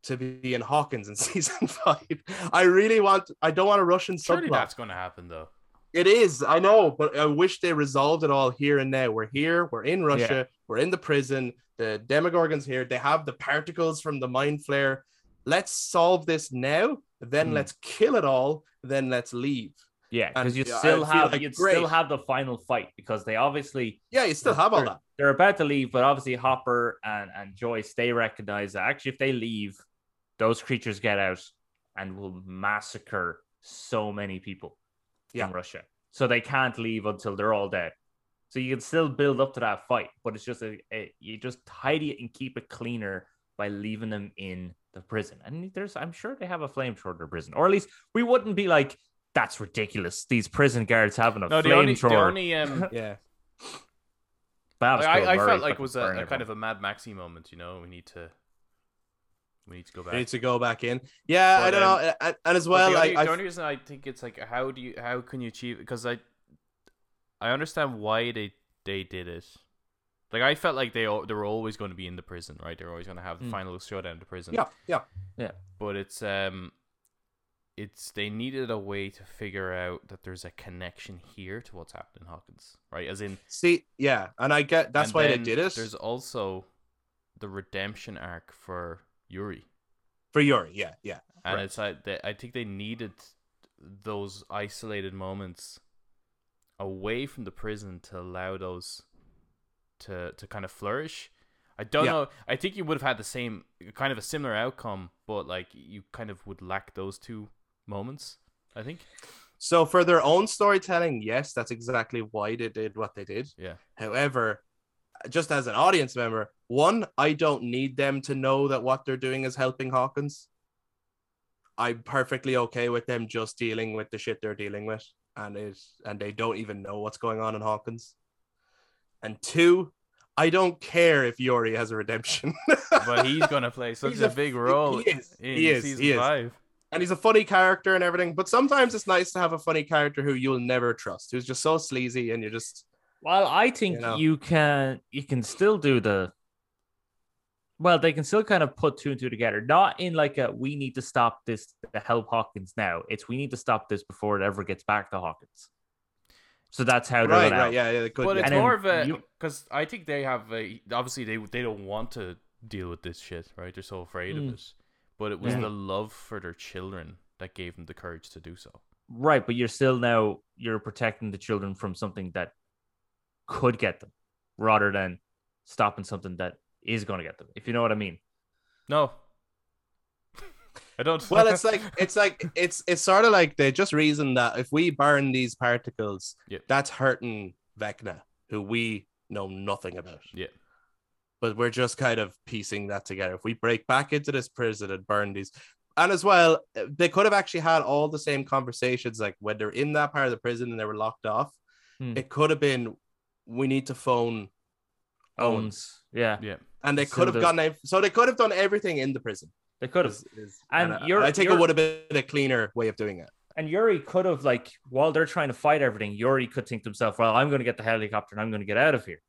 to be in Hawkins in season five. I really want. I don't want a Russian Surely subplot. that's going to happen though. It is, I know, but I wish they resolved it all here and now. We're here, we're in Russia, we're in the prison, the Demogorgon's here, they have the particles from the Mind Flayer. Let's solve this now, then Hmm. let's kill it all, then let's leave. Yeah, because you yeah, I still have like you still have the final fight because they obviously Yeah, you still have all that. they're about to leave, but obviously Hopper and, and Joyce they recognize that actually if they leave, those creatures get out and will massacre so many people Yeah. in Russia. So they can't leave until they're all dead. So you can still build up to that fight, but it's just a, a you just tidy it and keep it cleaner by leaving them in the prison. And there's I'm sure they have a flamethrower in prison, or at least we wouldn't be like that's ridiculous. These prison guards having a No, the only, flamethrower. the only um, Yeah. Babs I, I felt like it was a, a kind of a Mad Maxi moment. You know, we need to, we need to go back. We need to go back in. Yeah, I don't um, know. And, and as well, the, only, I, the I only reason I think it's like how do you how can you achieve because I I understand why they they did it. Like I felt like they they were always going to be in the prison, right? They're always going to have the Mm. final showdown in the prison. yeah, yeah. Yeah. But it's um it's they needed a way to figure out that there's a connection here to what's happened in Hawkins, right? As in See, yeah, and I get that's why they did it There's also the redemption arc for Yuri. for Yuri. Yeah, yeah. and Right. it's like they, I think they needed those isolated moments away from the prison to allow those to to kind of flourish. I don't Yeah. know. I think you would have had the same kind of a similar outcome, but like you kind of would lack those two moments. I think. So for their own storytelling, yes, that's exactly why they did what they did. Yeah. However, just as an audience member, one, I don't need them to know that what they're doing is helping Hawkins. I'm perfectly okay with them just dealing with the shit they're dealing with, and it and they don't even know what's going on in Hawkins. And two, I don't care if Yuri has a redemption. But he's gonna play such a, a- big he role is, in he is, season he is. five. and he's a funny character and everything. But sometimes it's nice to have a funny character who you'll never trust, who's just so sleazy, and you just Well, I think You you, can you can still do the well, they can still kind of put two and two together. Not in like a we need to stop this to help Hawkins now. It's we need to stop this before it ever gets back to Hawkins. So that's how they're right, gonna right, yeah, yeah, they could. But yeah. it's And more of a because I think they have a obviously they they don't want to deal with this shit, right? They're so afraid Mm. of it. But it was Yeah. the love for their children that gave them the courage to do so. right, but you're still now you're protecting the children from something that could get them rather than stopping something that is gonna get them. If you know what I mean. No, I don't. well, it's like it's like it's it's sort of like they just reason that if we burn these particles, Yep. that's hurting Vecna, who we know nothing about. Yeah. But we're just kind of piecing that together. If we break back into this prison and burn these, and as well, they could have actually had all the same conversations, like when they're in that part of the prison and they were locked off. Hmm. It could have been, we need to phone Owen, Owens. Yeah. yeah, and they Still could have does. gotten ev- so they could have done everything in the prison. They could have. Is- is- And I- you're- I think you're- it would have been a cleaner way of doing it. And Yuri could have like while they're trying to fight everything, Yuri could think to himself, "Well, I'm going to get the helicopter and I'm going to get out of here."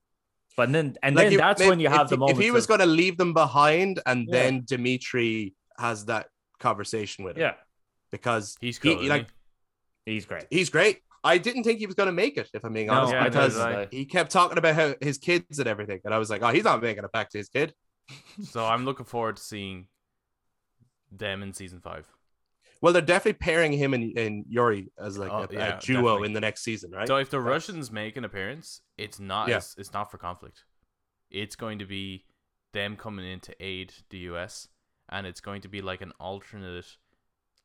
But then, and Like, then if- that's if- when you have if, the moment. If he was going to leave them behind, and Yeah. then Dmitri has that conversation with him, yeah, because he's he- cool. he, isn't like he's great. he's great. I didn't think he was going to make it, if I'm being No, honest, yeah, because did he kept talking about how his kids and everything, and I was like, oh, he's not making it back to his kid. so I'm looking forward to seeing them in season five. Well, they're definitely pairing him and, and Yuri as like Oh, a, a duo definitely. in the next season, right? So if the Russians make an appearance, it's not Yeah. it's, it's not for conflict. It's going to be them coming in to aid the US and it's going to be like an alternate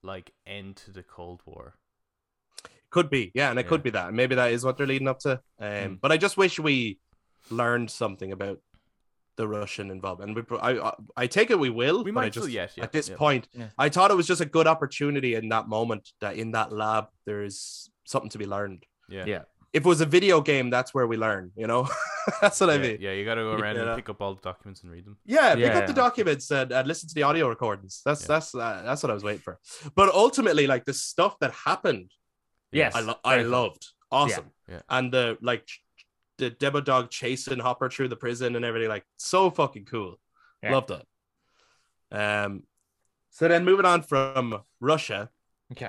like end to the Cold War. Could be, yeah, and it Yeah. could be that. Maybe that is what they're leading up to. Um, Mm. But I just wish we learned something about the Russian involvement. And we, I, I, I take it we will. We but I might still just, yet, yeah, at this yeah. point, Yeah. I thought it was just a good opportunity in that moment that in that lab there is something to be learned. Yeah. Yeah. If it was a video game, that's where we learn. You know, that's what I mean. yeah, you got to go around Yeah. and pick up all the documents and read them. Yeah, pick Yeah. up the documents and, and listen to the audio recordings. That's Yeah. that's uh, that's what I was waiting for. But ultimately, like the stuff that happened Yes, I, lo- I loved. Awesome. Yeah. And the like the Demo Dog chasing Hopper through the prison and everything, like so fucking cool. Yeah. Loved it. Um so then moving on from Russia, Okay.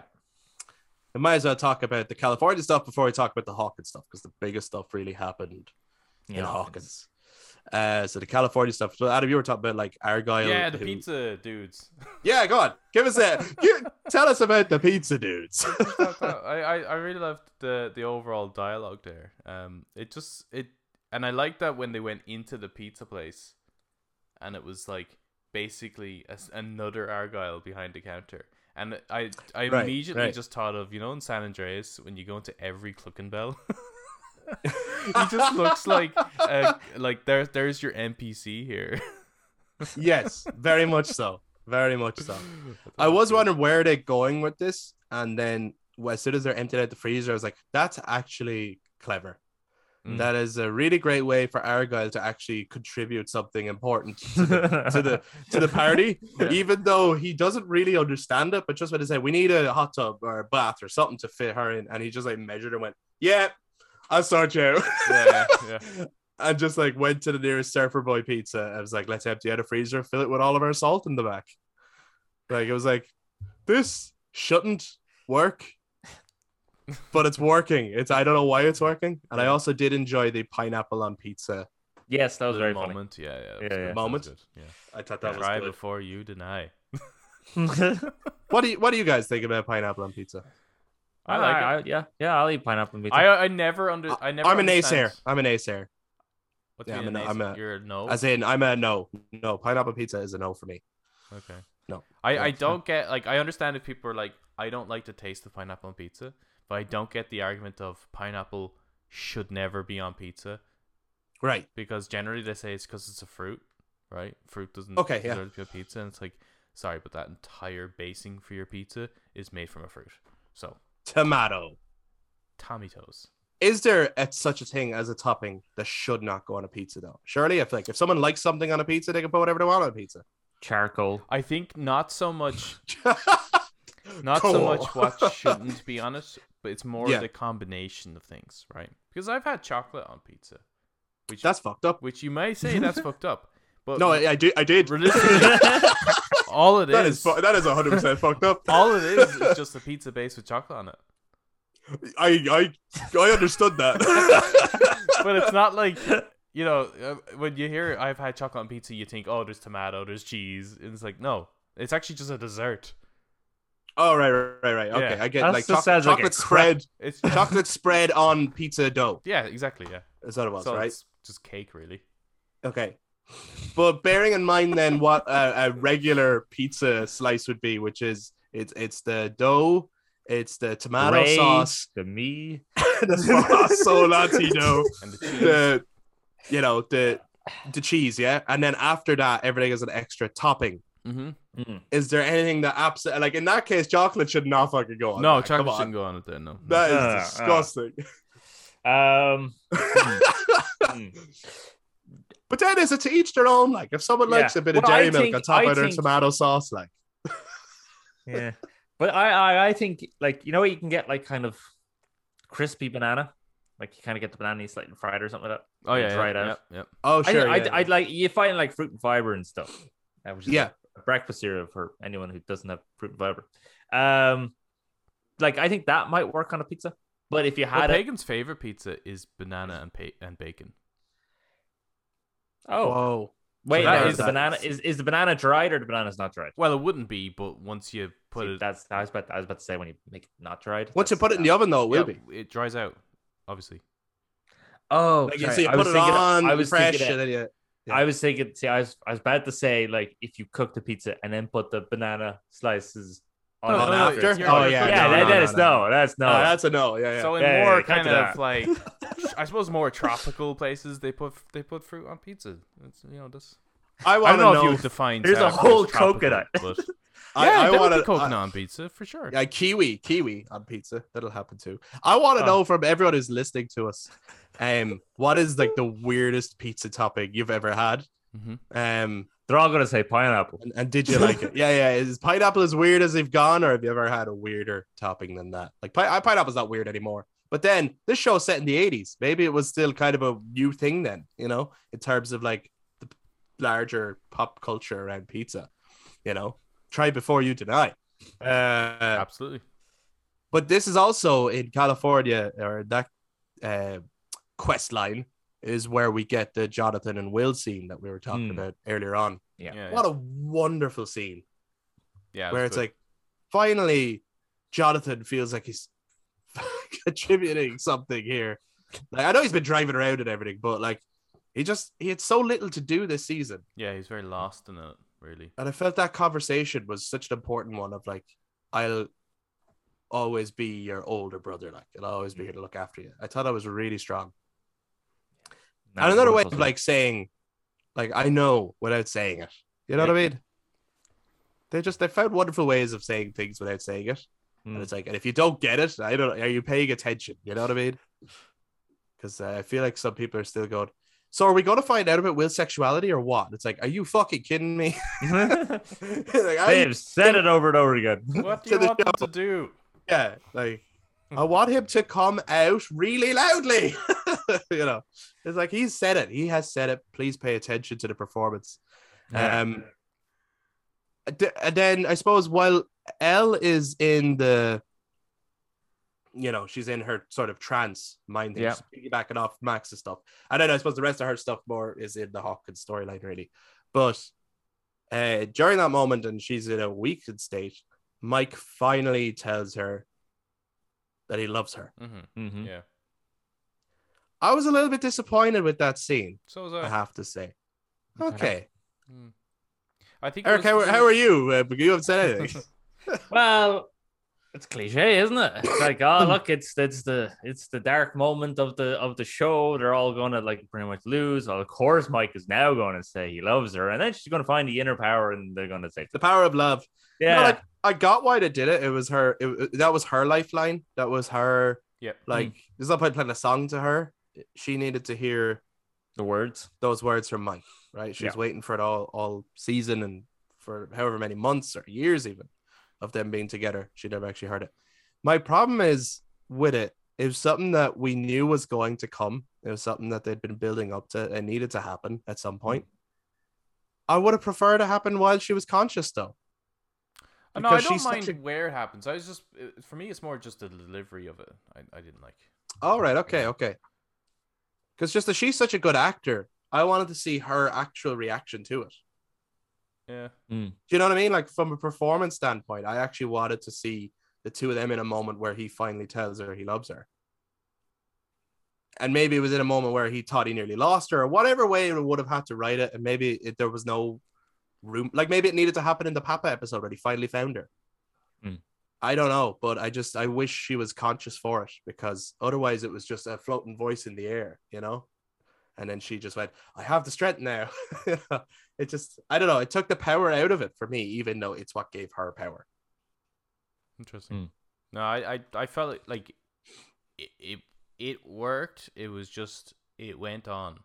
we might as well talk about the California stuff before we talk about the Hawkins stuff, because the biggest stuff really happened in Yeah, Hawkins. Uh so the California stuff. So Adam, you were talking about like Argyle. yeah, the who- pizza dudes. Yeah, go on. Give us a give, tell us about the pizza dudes. I, I I really loved the the overall dialogue there. Um, it just it, and I like that when they went into the pizza place, and it was like basically a another Argyle behind the counter, and I I Right, immediately right. just thought of you know in San Andreas when you go into every Cluckin' Bell. he just looks like uh, like there there's your NPC here. yes, very much so. Very much so. I was wondering where they're going with this, and then well, as soon as they're emptying out the freezer, I was like, "That's actually clever. Mm. That is a really great way for Argyle to actually contribute something important to the to the to the party, Yeah. even though he doesn't really understand it. But just when they say we need a hot tub or a bath or something to fit her in, and he just like measured and went, "Yeah, I'll sort you. Yeah, yeah. and just like went to the nearest Surfer Boy Pizza. I was like, let's empty out a freezer, fill it with all of our salt in the back. Like it was like, this shouldn't work, but it's working. It's I don't know why it's working, and I also did enjoy the pineapple on pizza. yes, that was very moment. Yeah, yeah. Yeah, yeah. Moment. Yeah. I thought that was Try good. before you deny. What do you What do you guys think about pineapple on pizza? I oh, like it. I, yeah, yeah, I'll eat pineapple and pizza. I uh, I never under I never. I'm an understand- naysayer. I'm a naysayer. What's Yeah, being I'm a a- I'm naysayer? a- You're a no. As in, I'm a no. No, pineapple pizza is a no for me. Okay. No. I, I don't get like I understand if people are like I don't like the taste of pineapple on pizza, but I don't get the argument of pineapple should never be on pizza Right. because generally they say it's because it's a fruit, right? Fruit doesn't Okay, yeah. deserve to be on pizza, and it's like sorry, but that entire basing for your pizza is made from a fruit. So Tomato. tomatoes. Is there a, such a thing as a topping that should not go on a pizza though? Surely, if like if someone likes something on a pizza, they can put whatever they want on a pizza. Charcoal. I think not so much not so much what shouldn't be on it, but it's more Yeah. the combination of things, right? Because I've had chocolate on pizza, which That's fucked up. which you may say that's fucked up, but No, I, I did. I did. realistically, all it That is, is fu- that is hundred percent fucked up. all it is is just a pizza base with chocolate on it. I I I understood that. But it's not like you know uh, when you hear I've had chocolate on pizza, you think oh there's tomato, there's cheese, and it's like no, it's actually just a dessert. oh right, right, right, right. Okay, Yeah. I get That like just choc- sounds like a chocolate spread, It's chocolate spread on pizza dough. yeah, exactly, yeah. Is that what it was, so right? it's just cake, really. Okay. But bearing in mind then what a, a regular pizza slice would be, which is it's it's the dough, it's the tomato Ray, sauce, The me. the sauce Latino, And the cheese. the you know the the cheese, yeah, and then after that everything is an extra topping. mm-hmm. Mm. Is there anything that absolutely like in that case chocolate should not fucking go on? No, that. Chocolate shouldn't go on it then. No. That is Uh, uh. disgusting. Um. mm. but then is it to each their own? Like if someone Yeah. likes a bit of Well, I dairy milk think- on top I of their think- tomato sauce, like Yeah. But I, I, I think like you know what you can get like kind of crispy banana, like you kind of get the banana slightly fried or something like that. Oh yeah, Try yeah, out. yeah, yeah. oh I, sure, I'd, yeah. I'd like you find like fruit and fiber and stuff. which is Yeah. a breakfast cereal for anyone who doesn't have fruit and fiber. Um, like I think that might work on a pizza. But if you Well, had it, Pagan's favorite pizza is banana and pa- and bacon. Oh Whoa. wait, that now, is- is the banana is, is the banana dried or the banana's not dried? Well, it wouldn't be, but once you put See, it, that's I was about I was about to say when you make it not dried. Once you put it in the oven, though, it will yeah, be. it dries out. Obviously, Oh, Like you sorry, see, you I put was it thinking- on I was fresh, thinking and then you. Yeah. I was thinking, see, I was, I was about to say, like, if you cook the pizza and then put the banana slices on No, it no, no, after? oh yeah, yeah, No, that, no, no, that's no. No, that's a no. Yeah, yeah. so in Yeah, yeah, more yeah, cut kind of that. like, I suppose more tropical places, they put they put fruit on pizza. It's, you know, this. I I don't know, know. if you would define. Here's a South Coast whole tropical, coconut. But I, yeah, I there want would to. be coconut on pizza for sure. Yeah, kiwi, kiwi on pizza. That'll happen too. I want to Oh. know from everyone who's listening to us, um, what is like the weirdest pizza topping you've ever had? Mhm. Um, They're all gonna say pineapple. and, and did you like it? Yeah, yeah. Is pineapple as weird as they've gone, or have you ever had a weirder topping than that? Like pi- pineapple's not weird anymore. But then this show's set in the '80s. Maybe it was still kind of a new thing then, you know, in terms of like the larger pop culture around pizza. You know, try before you deny. Uh, Absolutely. but this is also in California, or that uh, quest line is where we get the Jonathan and Will scene that we were talking Hmm. about earlier on. Yeah. Yeah. What a wonderful scene yeah. it where it's good. like finally Jonathan feels like he's contributing something here. Like I know he's been driving around and everything, but like he just he had so little to do this season. yeah, he's very lost in it. Really. And I felt that conversation was such an important one of like, I'll always be your older brother. Like I'll always be here to look after you. I thought that was really strong. No, and another way of like saying, like I know without saying it. You know what I mean? They just they found wonderful ways of saying things without saying it. Mm. And it's like, and if you don't get it, I don't. Are you paying attention? You know what I mean? Because uh, I feel like some people are still going. So are we going to find out about Will's sexuality or what? It's like, are you fucking kidding me? like, They've said it over and over again. What do To you the want them to do? yeah, like I want him to come out really loudly. you know, it's like he's said it. He has said it. Please pay attention to the performance. Yeah. Um, d- and then I suppose while El is in the, you know, she's in her sort of trance mind thing, Yeah. she's piggybacking off Max's stuff. And then I suppose the rest of her stuff more is in the Hawkins storyline, really. But uh, during that moment, and she's in a weakened state, Mike finally tells her that he loves her. Mm-hmm. Mhm. Yeah. I was a little bit disappointed with that scene, So was I I. have to say. Okay. Okay. Mm. I think. it Eric, was- how, how are you? Uh, you haven't said anything. Well, it's cliche, isn't it? It's like, oh look, it's it's the it's the dark moment of the of the show. They're all gonna like pretty much lose. Well, of course, Mike is now going to say he loves her, and then she's gonna find the inner power, and they're gonna say, the power of love. You know, yeah, like, I got why they did it. It was her. It, that was her lifeline. That was her. Yeah. Like, there's no point playing a song to her. She needed to hear the words. those words from Mike, right? She was Yeah. waiting for it all, all season and for however many months or years even of them being together. She never actually heard it. My problem is with it. It was something that we knew was going to come. It was something that they'd been building up to and needed to happen at some point. I would have preferred to happen while she was conscious, though. Uh, No, I don't mind a- where it happens. I was just, for me, it's more just the delivery of it. I, I didn't like. All right, okay, okay. Because just that she's such a good actor, I wanted to see her actual reaction to it. Yeah. Do you know what I mean? Like from a performance standpoint, I actually wanted to see the two of them in a moment where he finally tells her he loves her. And maybe it was in a moment where he thought he nearly lost her, or whatever way it would have had to write it. And maybe it, there was no room, like maybe it needed to happen in the Papa episode where he finally found her. Hmm. I don't know, but I just I wish she was conscious for it because otherwise it was just a floating voice in the air, you know. And then she just went, "I have the strength now." it just I don't know. It took the power out of it for me, even though it's what gave her power. Interesting. Hmm. No, I, I, I felt like it, it, it worked. It was just, it went on.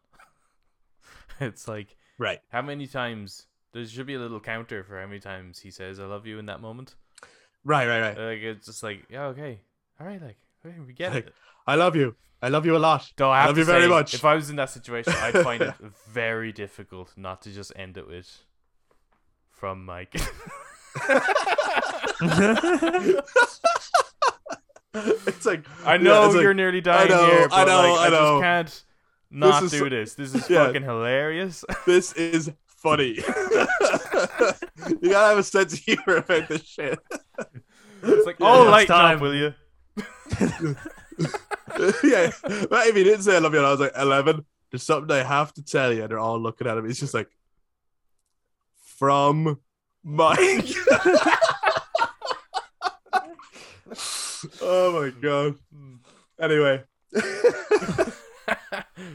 it's like, Right. how many times, there should be a little counter for how many times he says, I love you in that moment. Right. Right. Right. Like, it's just like, yeah, okay. All right, like, okay, we get Like, it. I love you. I love you a lot. Though I have love to you very say, much. If I was in that situation, I'd find it very difficult not to just end it with from Mike. it's like I know it's like, you're nearly dying know, here, I know, like, I, I know. just can't not is do this. This is Yeah. fucking hilarious. this is funny. you gotta have a sense of humor about this shit. It's like, oh, Yeah, oh, it's lighten time. up, will you? yeah, but if he didn't say I love you, I was like eleven. There's something I have to tell you. And they're all looking at him. He's just like, from Mike. oh my god. Anyway,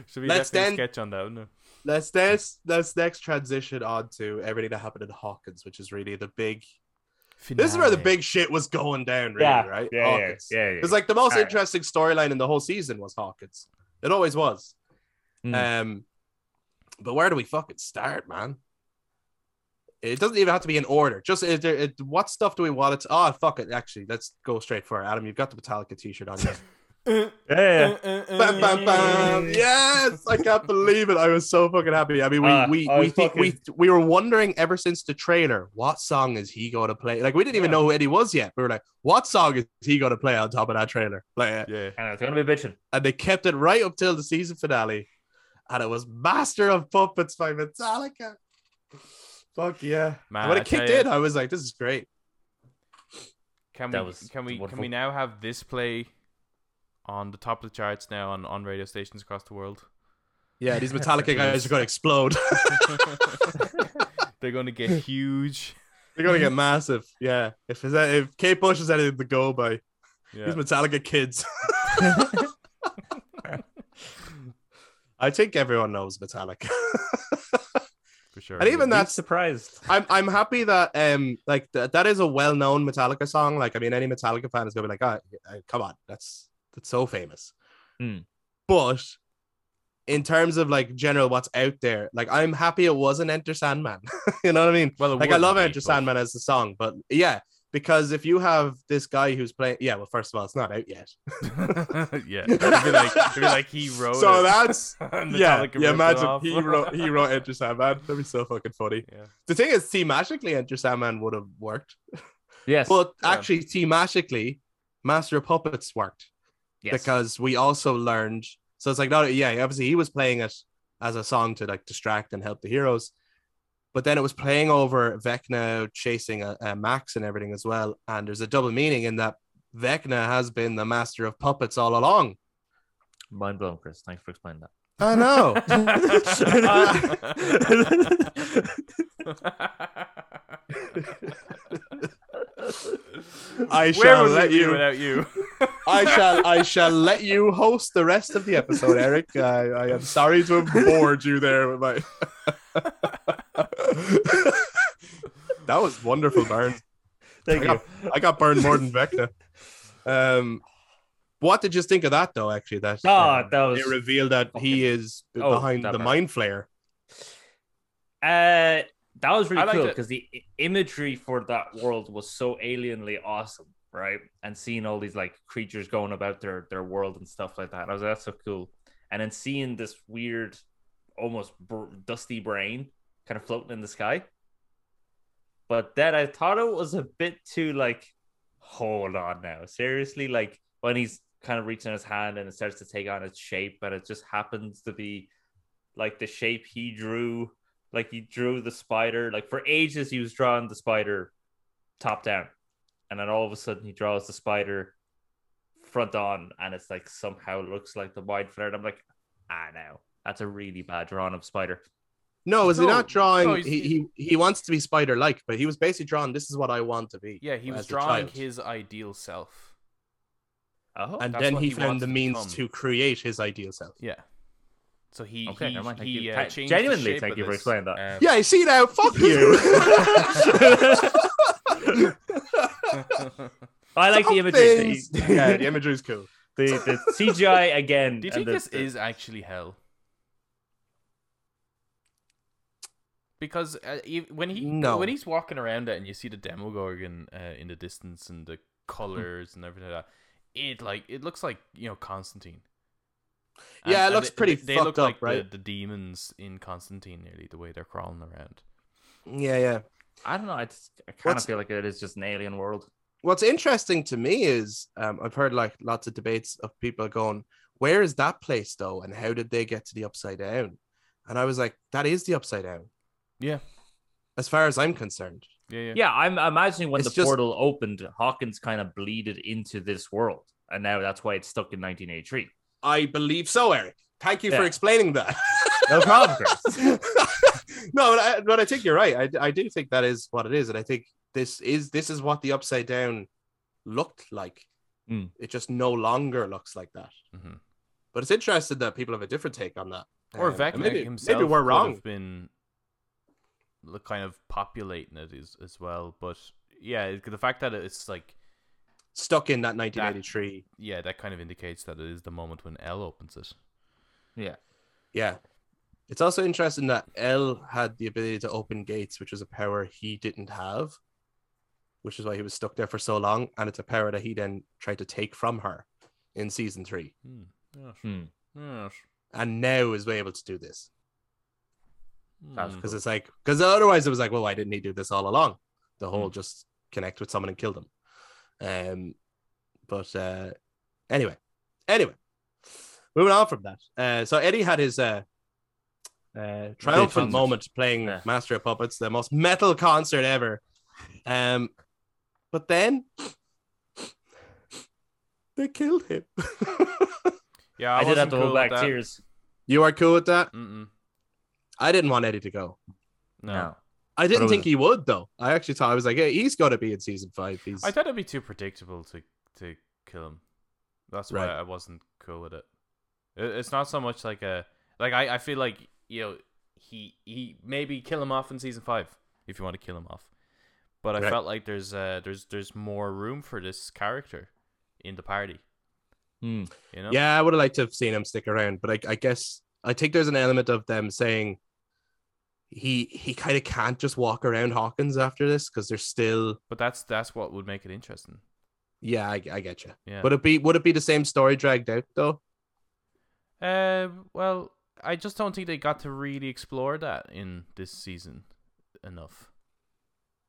Should we Let's then- sketch on that? No? let's next let's next transition on to everything that happened in Hawkins, which is really the big. This is where the big shit was going down, really, yeah, right? yeah, yeah, Hawkins. yeah, yeah. It's like the most Alright. interesting storyline in the whole season was Hawkins. It always was. Mm. Um, but where do we fucking start, man? It doesn't even have to be in order. Just it, there- it, what stuff do we want it to? Oh, fuck it. Actually, let's go straight for it. Adam, you've got the Metallica t-shirt on. Yes. yeah, yeah. bam, bam, bam. Yes, I can't believe it. I was so fucking happy. I mean, we Ah, we we was think we we were wondering ever since the trailer, what song is he going to play? Like we didn't even Yeah. know who Eddie was yet. We were like, what song is he going to play on top of that trailer? Like, Yeah. And it's gonna be bitching. and they kept it right up till the season finale, and it was Master of Puppets by Metallica. Fuck yeah! Man, And when I it kicked tell in, I was like, "This is great." Can That we can we can we now have this play on the top of the charts now on, on radio stations across the world? Yeah, these Metallica guys are going to explode. They're going to get huge. They're going to get massive. Yeah, if is that, if Kate Bush is anything to go by, Yeah. These Metallica kids. I think everyone knows Metallica. for sure. and even Be that's surprised. I'm I'm happy that um like th- that is a well known Metallica song. Like I mean, any Metallica fan is gonna be like, oh, uh, come on, that's that's so famous. Hmm. But in terms of like general what's out there, like I'm happy it wasn't Enter Sandman. you know what I mean? well, Like I love wouldn't Enter but- Sandman as the song, but yeah, because if you have this guy who's playing, yeah, well, first of all, it's not out yet. yeah, it'd be like, it'd be like he wrote. So it, that's yeah, yeah. Imagine he wrote he wrote Enter Sandman. That'd be so fucking funny. Yeah. The thing is, thematically, Enter Sandman would have worked. Yes. But Yeah. actually, thematically, Master of Puppets worked yes. because we also learned. So it's like, not yeah, obviously he was playing it as a song to like distract and help the heroes, but then it was playing over Vecna chasing a, a Max and everything as well. And there's a double meaning in that Vecna has been the master of puppets all along. Mind blown, Chris. Thanks for explaining that. I know. I Where shall let we you. without you? I shall I shall let you host the rest of the episode, Eric. I, I am sorry to have bored you there with my. that was wonderful, burn. Thank I got, I got burned more than Vecna. Um, what did you think of that though? Actually, that Oh, um, that was it revealed that he is Oh, behind that the Mind Flayer. Uh, that was really cool because the imagery for that world was so alienly awesome, right? And seeing all these like creatures going about their their world and stuff like that, I was like, that's so cool. And then seeing this weird, almost br- dusty brain kind of floating in the sky. But then I thought it was a bit too like, hold on now, seriously, like when he's kind of reaching his hand and it starts to take on its shape, but it just happens to be like the shape he drew like he drew the spider like for ages he was drawing the spider top down and then all of a sudden he draws the spider front on and it's like somehow looks like the wide flare and i'm like ah no that's a really bad drawing of spider No, is he not drawing? no, he, he he wants to be spider like, but he was basically drawing. This is what I want to be. yeah, he was drawing his ideal self. oh and That's then he he found the means become. to create his ideal self. Yeah. So he okay he, never mind thank he, you uh, Thank- changed the genuinely shape thank you for this, explaining that um, Yeah, you see now, fuck you. i like the Some imagery the, yeah, the imagery is cool. the, the cgi again Do you think the- this the- is actually hell? Because uh, when he No. when he's walking around it and you see the Demogorgon uh, in the distance and the colors and everything like that, it like it looks like you know Constantine. Yeah, it and looks they- pretty They, fucked look up, like right? the, the demons in Constantine, nearly the way they're crawling around. Yeah, yeah. i don't know i, just, I kind of feel like it is just an alien world What's interesting to me is um, I've heard like lots of debates of people going, "Where is that place though, and how did they get to the upside down?" And I was like, "That is the upside down, Yeah, as far as I'm concerned." yeah, yeah. Yeah, I'm imagining when It's the just- portal opened, Hawkins kind of bleeded into this world, and now that's why it's stuck in 1983. I believe so, Eric. Thank you for explaining that. No problem, Chris. no, but I, but I think you're right. I, I do think that is what it is, and I think this is this is what the upside down looked like. Mm. It just no longer looks like that. Mhm. But it's interesting that people have a different take on that. Or Um, Vecna maybe, himself maybe we're could wrong. have been l- kind of populating it as, as well. But yeah, the fact that it's like Stuck in that 1983. yeah, that kind of indicates that it is the moment when El opens it. Yeah. Yeah. It's also interesting that El had the ability to open gates, which was a power he didn't have, which is why he was stuck there for so long. And it's a power that he then tried to take from her in season three. Hmm. Yes. Hmm. Yes. And now is able to do this. That's Hmm. Because it's like, because otherwise it was like, well, why didn't he do this all along? The whole Hmm. just connect with someone and kill them. Um, but uh, anyway, anyway, moving on from that. Uh, so Eddie had his uh, uh, triumphant concert. moment playing Yeah. Master of Puppets, the most metal concert ever. Um, but then they killed him. Yeah, I, did have to cool hold back tears. you are cool with that? Mm-mm. I didn't want Eddie to go. No. No. I didn't think was- he would though. I actually thought I was like, yeah, he's got to be in season five. He's I thought it'd be too predictable to to kill him. That's why Right. I wasn't cool with it. it. It's not so much like a like I, I feel like you know he he maybe kill him off in season five if you want to kill him off, but I Right. felt like there's uh there's there's more room for this character in the party. Hmm. You know? Yeah, I would have liked to have seen him stick around, but I, I guess I think there's an element of them saying he he kind of can't just walk around Hawkins after this because there's still But that's that's what would make it interesting. yeah I, I get you. Yeah. Would it be would it be the same story dragged out though? Uh, well, I just don't think they got to really explore that in this season enough.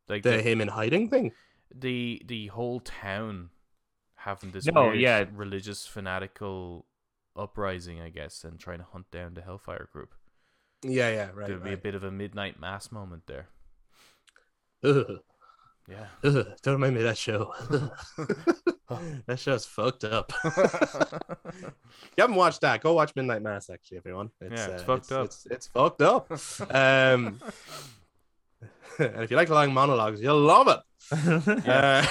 Like The the him in hiding thing. the, the whole town having this No, weird yeah. religious fanatical uprising, I guess, and trying to hunt down the Hellfire group. Yeah, yeah, right. There'd be a bit of a midnight mass moment there. Ugh, Yeah. ugh, don't remind me of that show. that show's fucked up. you haven't watched that? Go watch Midnight Mass. Actually, everyone. It's, Yeah, it's uh, fucked up. It's, it's fucked up. Um, and if you like long monologues, you'll love it. Uh,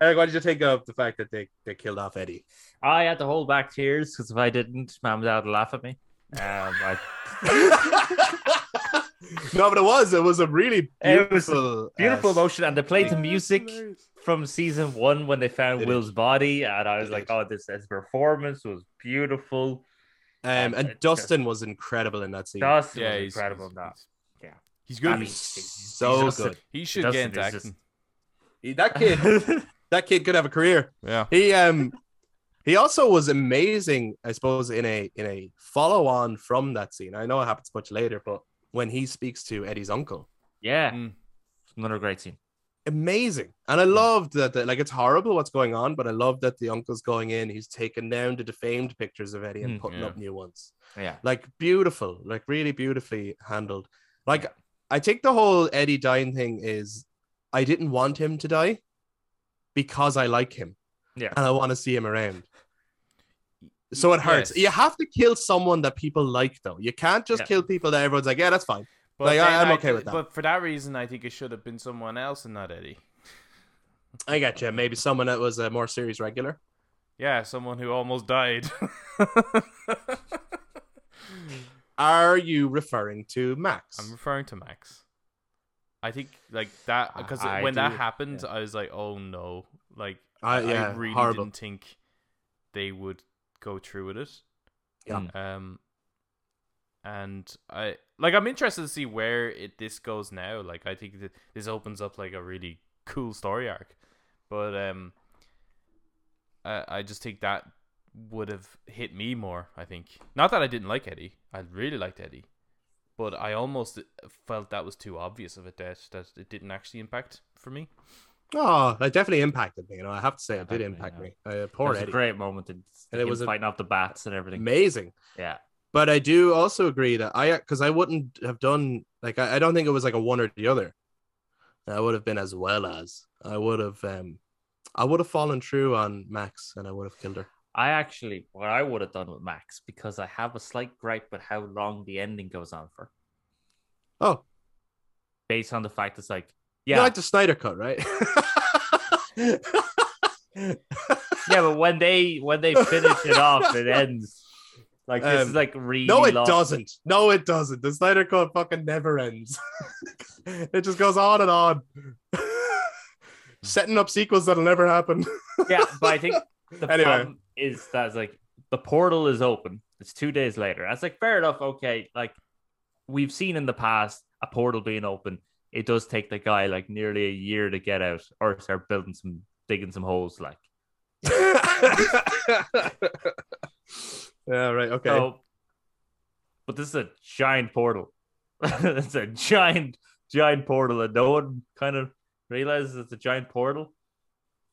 Eric, why did you think of the fact that they, they killed off Eddie? I had to hold back tears because if I didn't, Mom dad would laugh at me. Um, I, no, but it was. It was a really It was a beautiful, beautiful uh, emotion, and they played the music from season one when they found It Will's body, and I was It like, is. "Oh, this his performance was beautiful." Um, and it Dustin was incredible in that scene. Dustin Yeah, was he's incredible in that. Yeah. He's good. I mean, so Dustin- good. he should Dustin get into is just- He- that kid, that kid could have a career. Yeah. He um he also was amazing, I suppose, in a in a follow on from that scene. I know it happens much later, but when he speaks to Eddie's uncle, Yeah, Mm. another great scene. amazing. And I loved that, that like it's horrible what's going on, but I love that the uncle's going in. He's taking down the defamed pictures of Eddie and Mm, putting yeah. up new ones. Yeah, Like beautiful, like really beautifully handled. Like I think the whole Eddie dying thing is I didn't want him to die because I like him. Yeah. And I want to see him around. So it hurts. Yes. You have to kill someone that people like, though. You can't just Yeah. kill people that everyone's like, yeah, that's fine. But Like, I, I'm okay with that. But for that reason, I think it should have been someone else and not Eddie. I get you. Maybe someone that was a more series regular. Yeah, someone who almost died. Are you referring to Max? I'm referring to Max. I think like that because I when that happened, yeah. I was like, "Oh no!" Like Uh, yeah, I really horrible. didn't think they would go through with it. Yeah. Mm. Um, and I like I'm interested to see where it this goes now. Like I think that this opens up like a really cool story arc, but um, I I just think that would have hit me more. I think not that I didn't like Eddie. I really liked Eddie, but I almost felt that was too obvious of a death that it didn't actually impact for me. Oh, that definitely impacted me. You know, I have to say, it did impact yeah. me. Uh, it poor was Eddie. a great moment. And it was a- fighting off the bats and everything. Amazing. Yeah, But I do also agree that I, because I wouldn't have done, like, I, I don't think it was like a one or the other. I would have been as well as I would have, um, I would have fallen through on Max and I would have killed her. I actually what I would have done with Max because I have a slight gripe with how long the ending goes on for, Oh, based on the fact it's like, you yeah, like the Snyder cut, right? yeah, but when they when they finish it off, it ends. Like this Um, is like really No, it long. doesn't. No, it doesn't. The Snyder Cut fucking never ends. it just goes on and on. Setting up sequels that'll never happen. Yeah, but I think the Anyway. problem is that it's like the portal is open. It's two days later. That's like fair enough. Okay, like we've seen in the past a portal being open. It does take the guy like nearly a year to get out or start building some digging some holes. Like yeah, right. Okay. so, but this is a giant portal. it's a giant, giant portal, and no one kind of realizes it's a giant portal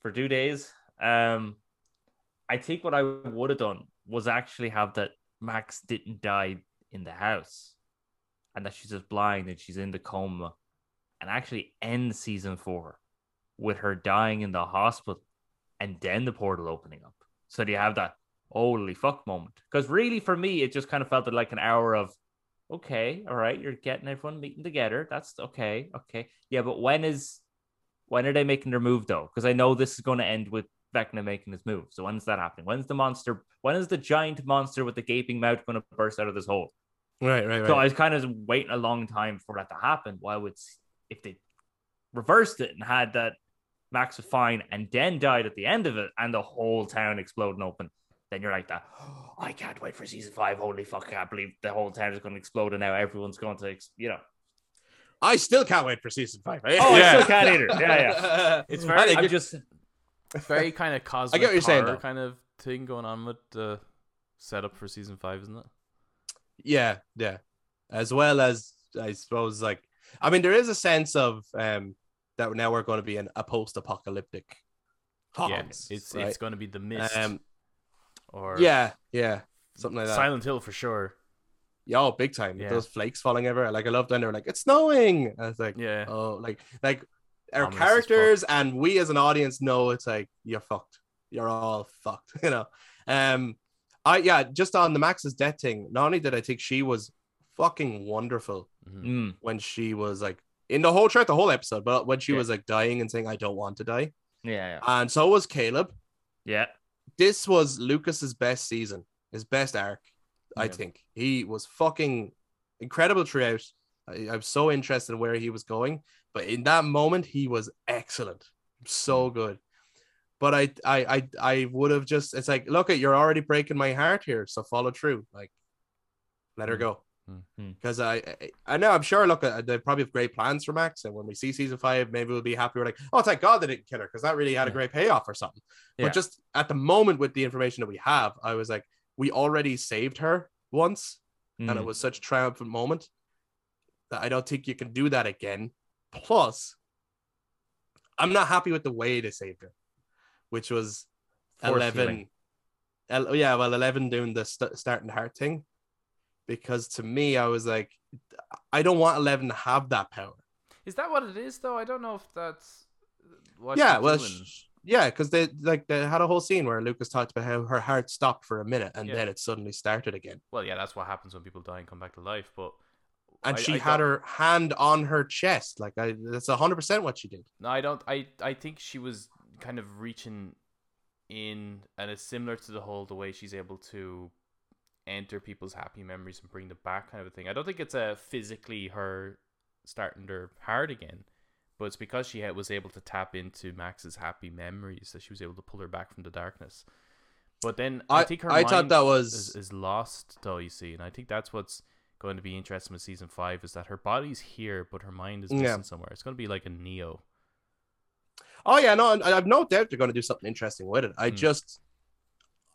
for two days. Um, I think what I would have done was actually have that Max didn't die in the house, and that she's just blind and she's in the coma, and actually end season four with her dying in the hospital, and then the portal opening up. So do you have that holy fuck moment? Because really, for me, it just kind of felt like an hour of okay, all right, you're getting everyone meeting together. That's okay, okay, yeah. But when is when are they making their move though? Because I know this is going to end with Vecna making his move. So when's that happening? When's the monster? When is the giant monster with the gaping mouth going to burst out of this hole? Right, right, right. So I was kind of waiting a long time for that to happen. Why would if they reversed it and had that Max was fine and then died at the end of it and the whole town exploding open, then you're like that. Oh, I can't wait for season five. Holy fuck! I can't believe the whole town is going to explode and now everyone's going to, ex- you know. I still can't wait for season five. Oh, I Yeah. still can't either. Yeah, yeah. It's very, I'm it- just very kind of cosmic what you're saying, horror though. kind of thing going on with the setup for season five, isn't it? yeah, yeah. As well as I suppose, like, I mean, there is a sense of um that now we're going to be in a post-apocalyptic. yeah, Hobbs, it's right? it's going to be the mist um, or yeah, yeah, something like that. Silent Hill for sure. Yeah, oh, big time. Yeah. Those flakes falling everywhere. Like I loved when they were like, "It's snowing." I was like, Yeah, "Oh, like like our Ominous characters and we as an audience know it's like you're fucked. You're all fucked." You know. Um, I yeah, just on the Max's death thing. Not only did I think she was fucking wonderful Mhm. mm, when she was like in the whole throughout the whole episode, but when she Yeah. was like dying and saying, "I don't want to die," yeah, yeah, and so was Caleb. yeah. This was Lucas's best season, his best arc. I think he was fucking incredible throughout. I, I'm so interested in where he was going, but in that moment, he was excellent, Mm. so good. But I, I, I, I would have just. It's like, look, at you're already breaking my heart here, so follow through. Like, let her Mm. go. Mm. Because I, I, I know I'm sure. Look, uh, they probably have great plans for Max, and when we see season five, maybe we'll be happy. We're like, oh, thank God they didn't kill her, because that really had a great payoff or something. Yeah. But just at the moment with the information that we have, I was like, we already saved her once, and it Mm. was such a triumphant moment that I don't think you can do that again. Plus, I'm not happy with the way they saved her, which was Force eleven. El- yeah, well, eleven doing the st- starting heart thing, because to me, I was like, I don't want eleven to have that power. Is that what it is though? I don't know if that's what yeah, well, sh- yeah, because they like they had a whole scene where Lucas talked about how her heart stopped for a minute and Yeah. then it suddenly started again. well, yeah, that's what happens when people die and come back to life. But and I- she I had don't- her hand on her chest. Like I, that's hundred percent what she did. No, I don't. I I think she was kind of reaching in, and it's similar to the whole the way she's able to enter people's happy memories and bring them back, kind of a thing. I don't think it's a physically her starting her heart again, but it's because she had, was able to tap into Max's happy memories that she was able to pull her back from the darkness. But then I, I, think her I thought mind that was is, is lost though you see and i think that's what's going to be interesting with season five is that her body's here but her mind is Yeah. somewhere it's going to be like a neo Oh yeah, no, I've no doubt they're going to do something interesting with it. I Hmm. just,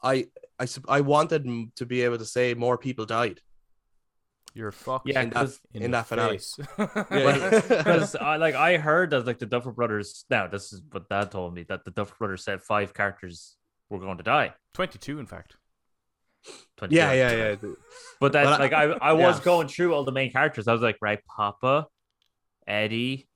I, I, I wanted to be able to say more people died. you're fucked Yeah, in that, 'cause- in, in that finale. face. Yeah. because I like I heard that like the Duffer Brothers. Now this is what Dad told me that the Duffer Brothers said five characters were going to die. 22 in fact 22. yeah, yeah, yeah. But that like I I was yeah. going through all the main characters. I was like, right, Papa, Eddie,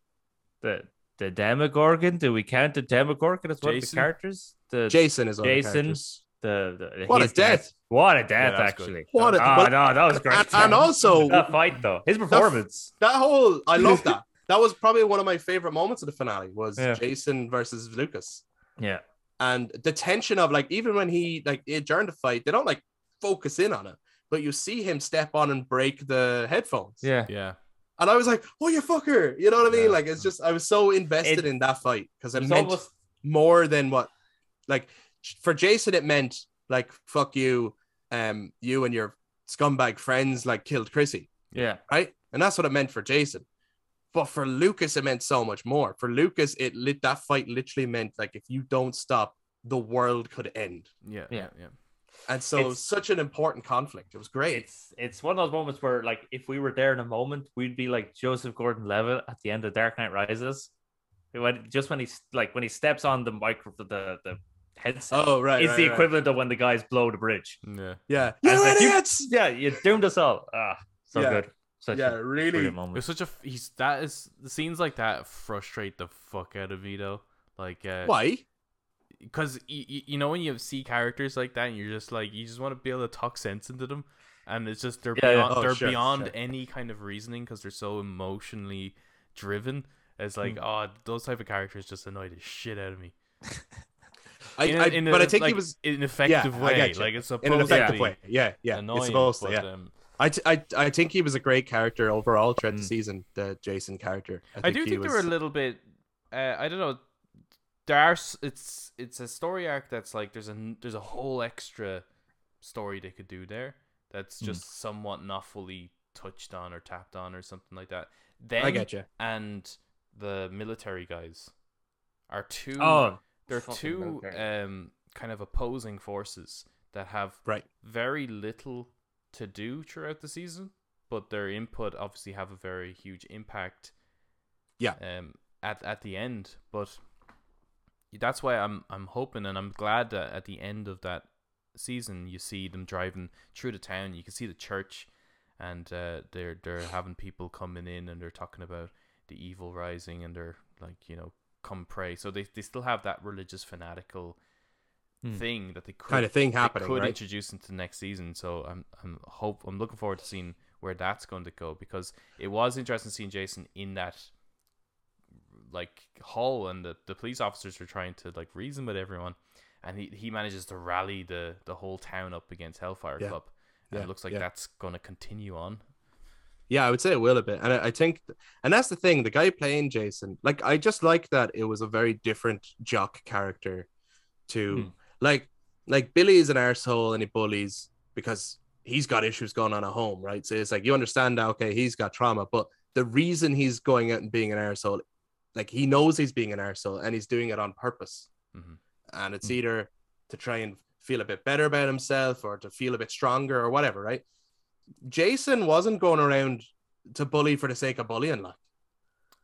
the the Demogorgon. Do we count the Demogorgon as one of the characters? The Jason is on the Jason. Characters. the, the What a his death. What a death, that's good. actually. What a- Ah, well- no, that was great. And, and also that fight though, his performance. that whole, I love that. that was probably one of my favorite moments of the finale was Yeah. Jason versus Lucas. yeah, and the tension of like even when he like it, during the fight they don't like focus in on it but you see him step on and break the headphones yeah. yeah and i was like oh you fucker you know what i mean Yeah. like it's just i was so invested It- in that fight because it meant almost more than what like for jason it meant like fuck you um you and your scumbag friends like killed chrissy yeah. right and that's what it meant for jason but for lucas it meant so much more for lucas it lit that fight literally meant like if you don't stop the world could end yeah yeah Yeah. yeah And so It's- such an important conflict. It was great. It's it's one of those moments where like if we were there in a moment, we'd be like Joseph Gordon-Levitt at the end of Dark Knight Rises. When just when he's like when he steps on the micro the the headset. Oh right. it's right, the right. equivalent of when the guys blow the bridge. yeah Yeah. I You was like, you- idiots! Yeah, you doomed us all. Ah, so Yeah. good. Such Yeah, a really. brilliant it such a he's that is the scenes like that frustrate the fuck out of me though like uh Why? because you, you know when you see characters like that and you're just like you just want to be able to talk sense into them and it's just they're Yeah, yeah. beyond Oh, they're sure, beyond sure. any kind of reasoning because they're so emotionally driven it's like oh those type of characters just annoy the shit out of me I, in a- I- in a, but I think like, he was in an effective I way. Like it's supposed in an effective to way. Yeah, yeah. annoying, it's supposed to. but, Yeah. um, I, t- I, I think he was a great character overall throughout the Mm. season. The Jason character. I, do think was, they were a little bit. Uh, I don't know. There are. It's it's a story arc that's like there's a there's a whole extra story they could do there that's Hmm. just somewhat not fully touched on or tapped on or something like that. Then I get you. and the military guys are two. Oh, they're two military. um kind of opposing forces that have Right. very little to do throughout the season, but their input obviously have a very huge impact. Yeah. Um, at at the end, but that's why I'm I'm hoping and I'm glad that at the end of that season you see them driving through the town. You can see the church, and uh, they're they're having people coming in and they're talking about the evil rising and they're like you know come pray. So they they still have that religious fanatical Hmm. thing that they could Kind of thing happening, could right? introduce into the next season. So I'm I'm hope I'm looking forward to seeing where that's going to go because it was interesting seeing Jason in that like hall and the, the police officers were trying to like reason with everyone and he, he manages to rally the the whole town up against Hellfire Yeah. Club. And Yeah, it looks like yeah. that's going to continue on. Yeah, I would say it will a bit, and I, I think, and that's the thing. The guy playing Jason, like, I just like that it was a very different jock character to, Hmm. like, like Billy is an arsehole and he bullies because he's got issues going on at home, right? So it's like you understand that okay, he's got trauma, but the reason he's going out and being an arsehole, like he knows he's being an arsehole and he's doing it on purpose, Mhm. and it's Hmm. either to try and feel a bit better about himself or to feel a bit stronger or whatever, right? Jason wasn't going around to bully for the sake of bullying, like,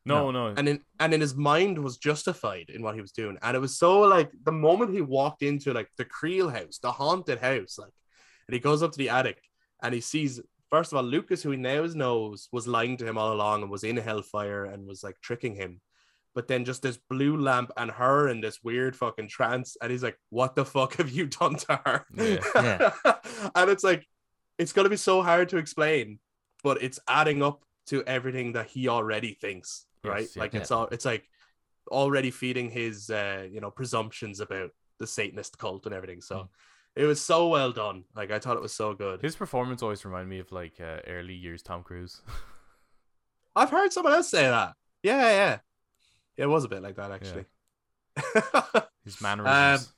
No, no. and in and in his mind was justified in what he was doing, and it was so like the moment he walked into like the Creel house, the haunted house, like, and he goes up to the attic and he sees first of all Lucas, who he now knows was lying to him all along and was in hellfire and was like tricking him, but then just this blue lamp and her in this weird fucking trance, and he's like, "What the fuck have you done to her?" Yeah. and it's like, it's gonna be so hard to explain, but it's adding up to everything that he already thinks, right? Yes, yeah. like it's all, it's like already feeding his, uh, you know, presumptions about the Satanist cult and everything. So. Mm. It was so well done. Like I thought it was so good. His performance always reminded me of like uh, early years Tom Cruise. I've heard someone else say that. Yeah, yeah. Yeah, it was a bit like that actually. His mannerisms.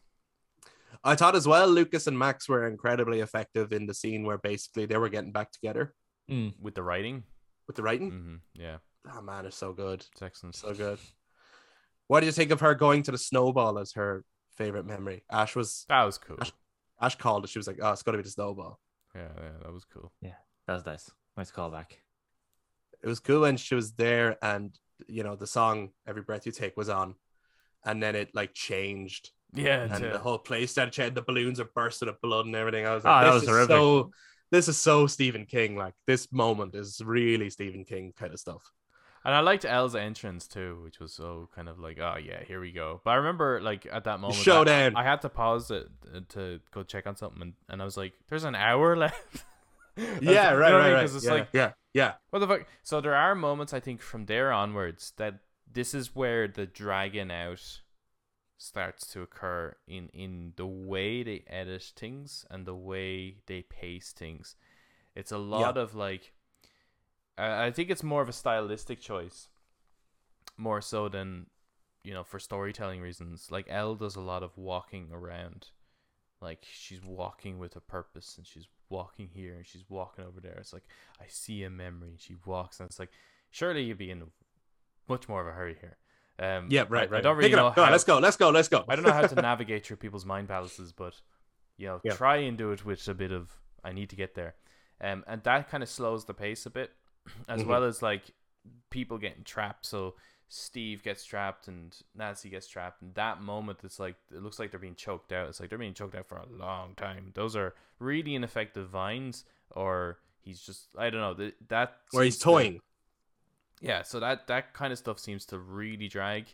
I thought as well, Lucas and Max were incredibly effective in the scene where basically they were getting back together Mm. with the writing. with the writing. hmm Yeah, Oh man, it's so good. it's excellent. So good. What do you think of her going to the snowball as her favorite memory? Ash was That was cool. Ash- Ash called it. She was like, "Oh, it's got to be the snowball." Yeah, yeah, that was cool. Yeah, that was nice. Nice callback. It was cool when she was there, and you know the song "Every Breath You Take" was on, and then it like changed, Yeah, and to- the whole place started. The balloons are bursting of blood and everything. I was Oh, like, that "This was is horrific. so." This is so Stephen King. Like this moment is really Stephen King kind of stuff. and I liked El's entrance too, which was so kind of like, oh yeah, here we go. But I remember like at that moment, I- showdown. I, had to pause it uh, to go check on something, and, and I was like, "There's an hour left." yeah, right, right, right. Because it's yeah, like, yeah, yeah. what the fuck? So there are moments I think from there onwards that this is where the dragging out starts to occur in in the way they edit things and the way they pace things. It's a lot of like I I think it's more of a stylistic choice more so than you know for storytelling reasons. Like El does a lot of walking around. Like she's walking with a purpose and she's walking here and she's walking over there. It's like I see a memory. She walks and it's like surely you'd be in much more of a hurry here. Um, Yeah, right, right. I don't really know. Go on, let's go. Let's go. Let's go. I don't know how to navigate through people's mind palaces, but you know, Yeah. try and do it with a bit of I need to get there, um, and that kind of slows the pace a bit, as Mhm. well as like people getting trapped. So Steve gets trapped and Nancy gets trapped, and that moment it's like it looks like they're being choked out. It's like they're being choked out for a long time. Those are really ineffective vines, or he's just I don't know that that Where he's toying. Yeah, so that that kind of stuff seems to really drag.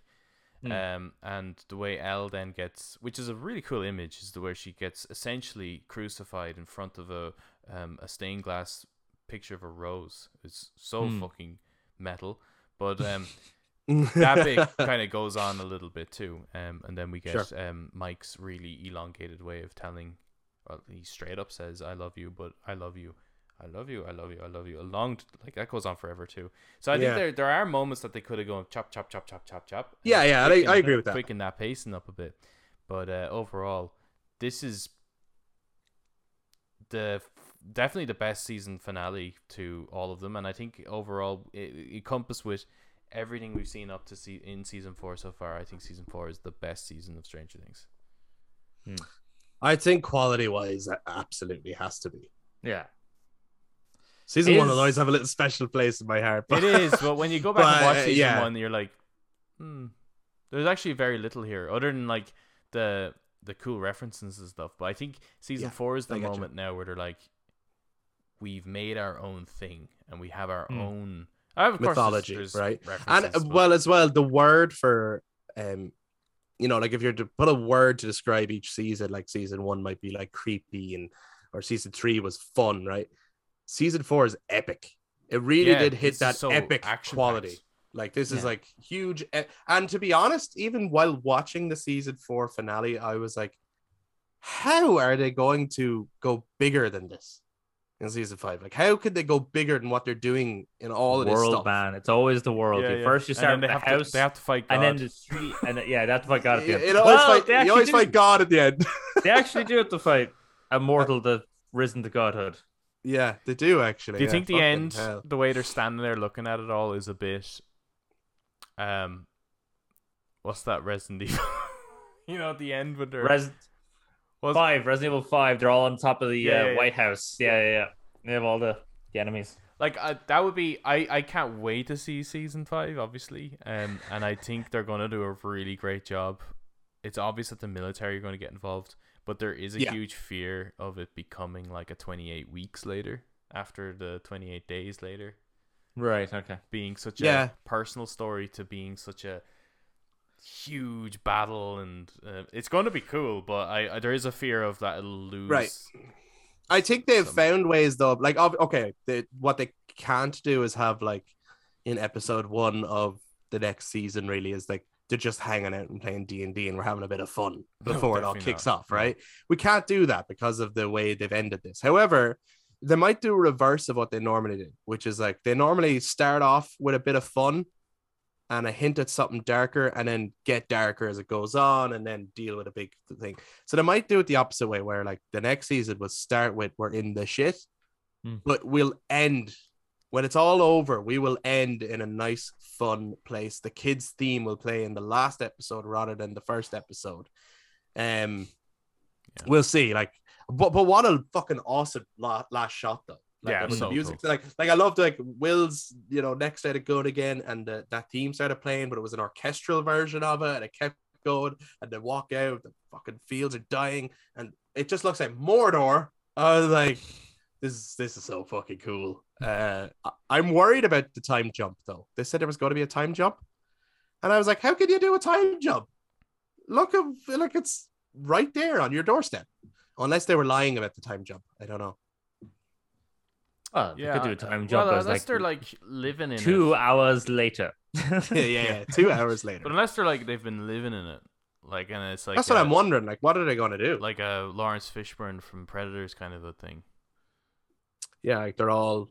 Mm. Um, and the way El then gets, which is a really cool image, is the way she gets essentially crucified in front of a um a stained glass picture of a rose. It's so Hmm. fucking metal, but um, that bit kind of goes on a little bit too, um, and then we get Sure. um, Mike's really elongated way of telling. Well, he straight up says, "I love you," but I love you, I love you, I love you, I love you. A long like that goes on forever too. So I Yeah. think there there are moments that they could have gone chop chop chop chop chop chop. Yeah, yeah, I- quicken- I agree with that. Quicken that pacing up a bit, but uh, overall, this is the definitely the best season finale to all of them, and I think overall it, it compassed with everything we've seen up to see in season four so far. I think season four is the best season of Stranger Things. I think quality wise, it absolutely has to be. Yeah. Season one Is- will always have a little special place in my heart. But, It is, but when you go back and watch season yeah. one, you're like, hmm, there's actually very little here, other than like the the cool references and stuff. But I think season Yeah, four is the get you. moment now where they're like, we've made our own thing and we have our Hmm. own. Uh, course, there's- Mythology, there's right? And but- well, as well, the word for um, you know, like if you're to put a word to describe each season, like season one might be like creepy, and or season three was fun, right? Season four is epic. It really Yeah, did hit that so epic action-packed. quality. Like this is like huge. And to be honest, even while watching the season four finale, I was like, how are they going to go bigger than this in season five? Like, how could they go bigger than what they're doing in all of this world stuff? man. It's always the world. Yeah, You yeah. First, you start then with the have house, to, they have to fight God. and then the street, and then, yeah, that's what got at the You, end. you always Well, fight. they You always do. fight God at the end. They actually do have to fight a mortal that risen to godhood. Yeah, they do actually. Do you yeah, think the end, hell. the way they're standing there looking at it all, is a bit, um, what's that Resident Evil? you know, at the end when they're Res- Was- five, Resident Evil Five. They're all on top of the Yeah, uh, yeah, yeah. White House. Yeah, yeah, yeah. They have all the, the enemies. like uh, that would be. I I can't wait to see season five, obviously. Um, and I think they're gonna do a really great job. It's obvious that the military are going to get involved, but there is a Yeah. huge fear of it becoming like a twenty-eight weeks later, after the twenty-eight days later. Right. Okay. being such Yeah. a personal story to being such a huge battle and uh, it's going to be cool but I, I there is a fear of that it'll lose Right. I think they've Some- found ways though. Like, okay, they, what they can't do is have like in episode one of the next season. Really, is like they're just hanging out and playing D and D, and we're having a bit of fun No, before it all kicks not. off. No. Right? We can't do that because of the way they've ended this. However, they might do a reverse of what they normally do, which is like they normally start off with a bit of fun and a hint at something darker and then get darker as it goes on and then deal with a big thing. So they might do it the opposite way where like the next season will start with we're in the shit, Hmm. but we'll end when it's all over, we will end in a nice, fun place. The kids' theme will play in the last episode rather than the first episode. Um Yeah. we'll see. Like but but what a fucking awesome la- last shot though. Like, Yeah, so the music, cool. like, like I loved like Will's, you know, next set started going again, and the, that theme started playing, but it was an orchestral version of it, and it kept going, and they walk out, the fucking fields are dying, and it just looks like Mordor. I was like, this is this is so fucking cool. Uh, I- I'm worried about the time jump though. They said there was going to be a time jump, and I was like, how can you do a time jump? Look, at- like it's right there on your doorstep, unless they were lying about the time jump. I don't know. Oh, they yeah could do a time jump well, unless like, they're like living in two it. hours later. yeah, yeah, yeah. Two hours later. but unless they're like they've been living in it like and it's like That's what I'm wondering. Like, what are they going to do? like a Laurence Fishburne from Predators kind of a thing yeah, like they're all.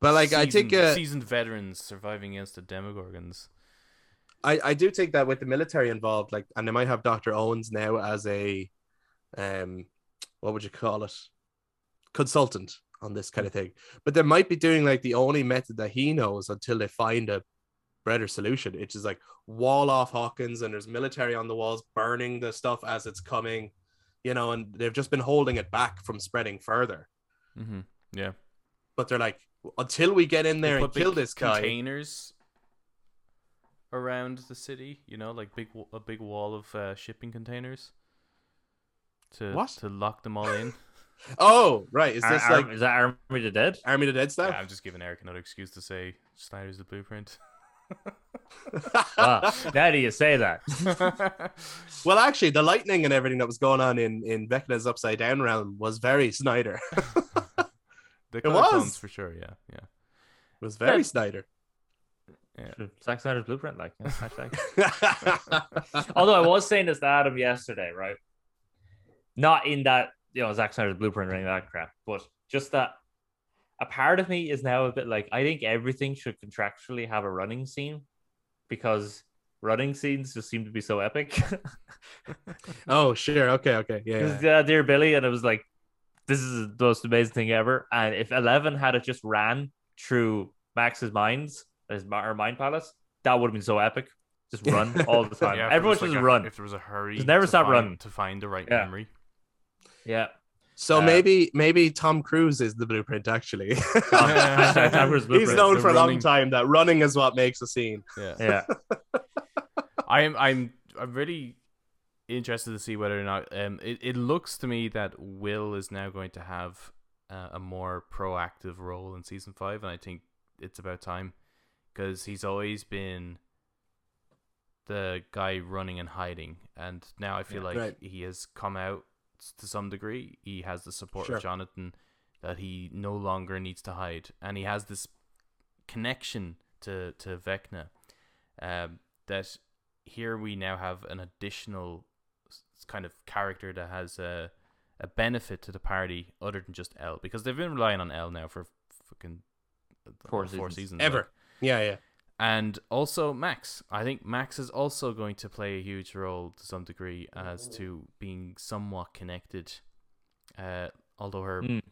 But like, I think Seasoned- uh, seasoned veterans surviving against the Demogorgons I I do think that with the military involved, like, and they might have Doctor Owens now as a, um, what would you call it, consultant on this kind of thing. But they might be doing like the only method that he knows until they find a better solution. It's just like wall off Hawkins, and there's military on the walls burning the stuff as it's coming, you know, and they've just been holding it back from spreading further. Mm-hmm. yeah But they're like, until we get in there and put kill this guy. containers around the city you know like big a big wall of uh, shipping containers to What? to lock them all in Oh, right. Is this Ar- like is that Army of the Dead? Army of the Dead style? Yeah, I'm just giving Eric another excuse to say Snyder's the blueprint. Wow, now do you say that? well, actually, the lightning and everything that was going on in in Vecna's Upside Down realm was very Snyder. The It color was. tones for sure. Yeah, yeah. It was very Yeah. Snyder. Yeah. Zack Snyder's blueprint, like yeah, hashtag. Although I was saying this to Adam yesterday, right? Not in that you know Zack Snyder's blueprint or any of that crap, but just that a part of me is now a bit like I think everything should contractually have a running scene because running scenes just seem to be so epic. oh, sure. Okay, okay. Yeah. Yeah. uh, Dear Billy, and it was like, this is the most amazing thing ever. And if Eleven had it just ran through Max's minds, his mi- or mind palace, that would have been so epic. Just run all the time. Yeah, Everyone was, should like, just a- run. If there was a hurry, Just never stop find- running. to find the right Yeah. memory. Yeah. So Uh, maybe maybe Tom Cruise is the blueprint actually. Hashtag Tom Cruise He's known The for a long time that running is what makes a scene. Yeah. Yeah. I'm I'm I'm really interested to see whether or not um it, it looks to me that Will is now going to have uh, a more proactive role in season 5 and I think it's about time because he's always been the guy running and hiding and now I feel Yeah, like right. he has come out to some degree he has the support Sure. of Jonathan that he no longer needs to hide and he has this connection to to Vecna um, that here we now have an additional kind of character that has a a benefit to the party other than just El because they've been relying on El now for fucking uh, Four four seasons. seasons Ever. like. Yeah, yeah. and also Max. I think Max is also going to play a huge role to some degree as to being somewhat connected. Uh, although her Mm.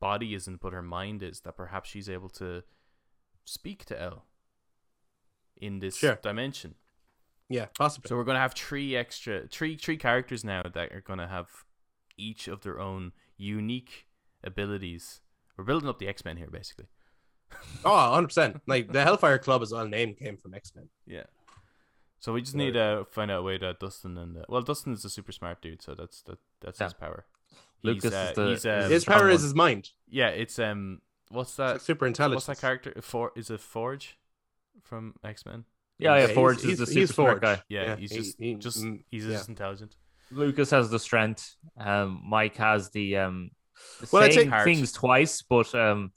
body isn't, but her mind is. That perhaps she's able to speak to El in this Sure. dimension. Yeah, possibly. So we're gonna have three extra, three three characters now that are gonna have each of their own unique abilities. We're building up the X Men here, basically. Oh, 100%. Like the Hellfire Club as well name came from X-Men. Yeah. So we just need to find out a way that Dustin and uh, well, Dustin is a super smart dude, so that's that that's his Yeah. power. Lucas uh, is the- he's, uh, His power is his mind. yeah, it's um, what's It's that? like super intelligent. What's that character? For is it Forge from X Men? Yeah, yeah. he's- Forge he's- is the he's super smart guy. Yeah, Yeah, he's he- just he- just mm, he's yeah. just intelligent. Lucas has the strength. Um, Mike has the um, Well, I saying think- things twice, but um,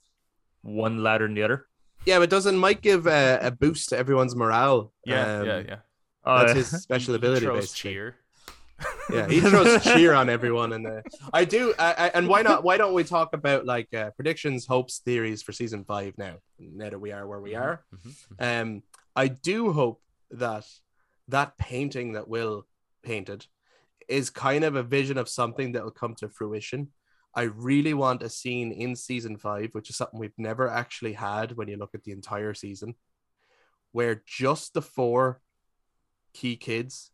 one louder than the other. Yeah, but doesn't Mike give uh, a boost to everyone's morale? Yeah, Um, yeah, yeah. That's yeah. his special ability, throws basically. cheer. Yeah, he throws cheer on everyone, and uh, I do. I, I, and why not? Why don't we talk about like uh, predictions, hopes, theories for season five now? Now that we are where we are, Mhm, mhm. um, I do hope that that painting that Will painted is kind of a vision of something that will come to fruition. I really want a scene in season five, which is something we've never actually had when you look at the entire season, where just the four key kids,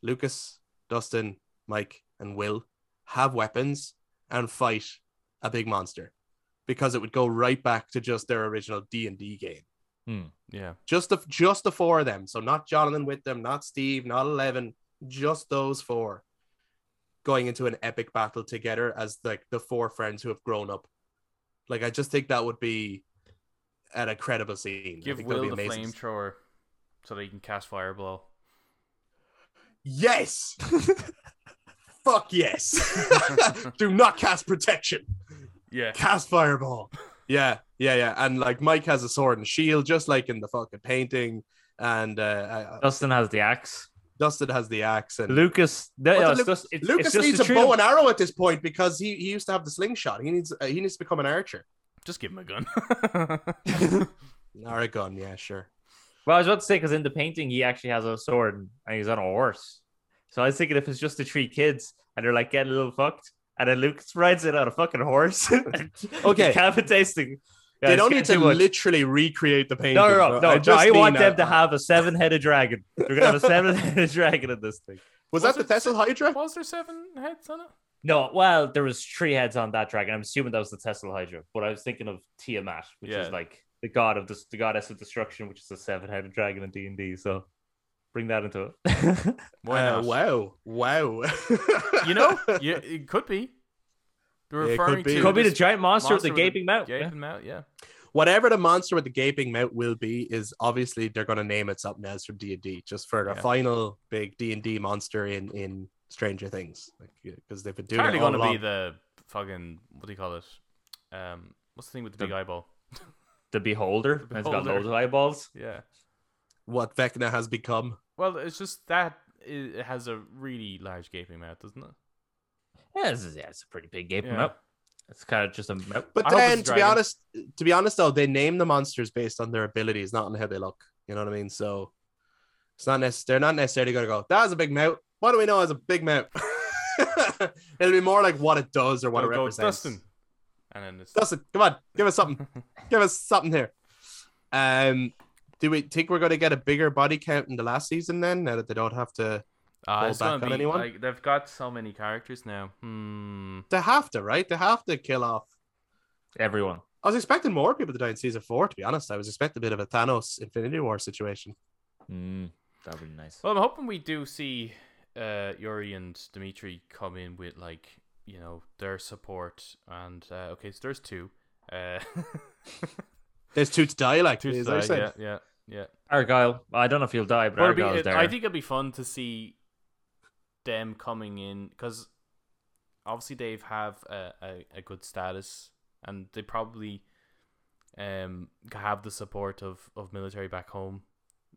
Lucas, Dustin, Mike, and Will, have weapons and fight a big monster, because it would go right back to just their original D and D game Hmm. Yeah, just the just the four of them. So not Jonathan with them, not Steve, not Eleven, just those four going into an epic battle together as like the four friends who have grown up. Like I just think that would be an incredible scene. I give think that'd Will be the amazing. flamethrower so that he can cast fireball. Yes. Fuck yes. Do not cast protection. Yeah, Cast fireball. Yeah, yeah, yeah. And like Mike has a sword and shield, just like in the fucking painting. And uh, Dustin has the axe. Dustin has the axe, and Lucas, no, What no, the it's Lu- just, it's, Lucas it's just needs a bow and arrow at this point because he, he used to have the slingshot. He needs uh, he needs to become an archer. just give him a gun. Or a gun, yeah, sure. Well, I was about to say because in the painting he actually has a sword and he's on a horse. So I was thinking if it's just the three kids and they're like getting a little fucked, and then Lucas rides it on a fucking horse. Okay. decapitates the. Yeah, they don't need to much. literally recreate the painting. No, no, no, no. I I, just I want mean them to have a seven-headed dragon. They're gonna have a seven-headed dragon in this thing. Was that the Thessalhydra? Was there seven heads on it? No, well, there was three heads on that dragon. I'm assuming that was the Thessalhydra, but I was thinking of Tiamat, which Yeah. is like the god of this, the goddess of destruction, which is a seven-headed dragon in D and D. So bring that into it. Why Uh, not? wow, wow. You know, yeah, it could be. They're Yeah, it could referring be. to Could be the giant monster, with the with gaping mouth. yeah. Gaping mouth, yeah. whatever the monster with the gaping mouth will be, is obviously they're going to name it something else from D and D, just for a Yeah. final big D and D monster in in Stranger Things, because they've been doing Apparently it all going to be the fucking what do you call it? Um, what's the thing with the, The- big eyeball? The beholder. The and It's got loads of eyeballs. Yeah, what Vecna has become. Well, it's just that it it has a really large gaping mouth, doesn't it? Yeah, this is, yeah, it's a pretty big game Yeah. mouth. It's kind of just a mouth. But I then, it's to be honest, to be honest though, they name the monsters based on their abilities, not on how they look. You know what I mean? So it's not necessarily they're not necessarily going to go. That has a big mouth. What do we know as a big mouth? It'll be more like what it does or what Go- it go, represents. Dustin. And then it's Dustin, come on, give us something. give us something here. Um, do we think we're going to get a bigger body count in the last season then? Now that they don't have to, Fall it's back gonna on be, anyone? Like, they've got so many characters now. Hmm. they have to, right? They have to kill off. Everyone. I was expecting more people to die in season four. To be honest, I was expecting a bit of a Thanos Infinity War situation. Mm, that would be nice. Well, I'm hoping we do see uh, Yuri and Dmitri come in with like you know their support and uh, okay, so there's two. Uh, There's two to die, like two to die. yeah, yeah, yeah. Argyle. I don't know if he'll die, but But it'd be- Argyle's it- there. I think it'd be fun to see them coming in because obviously they have a, a, a good status and they probably um have the support of, of military back home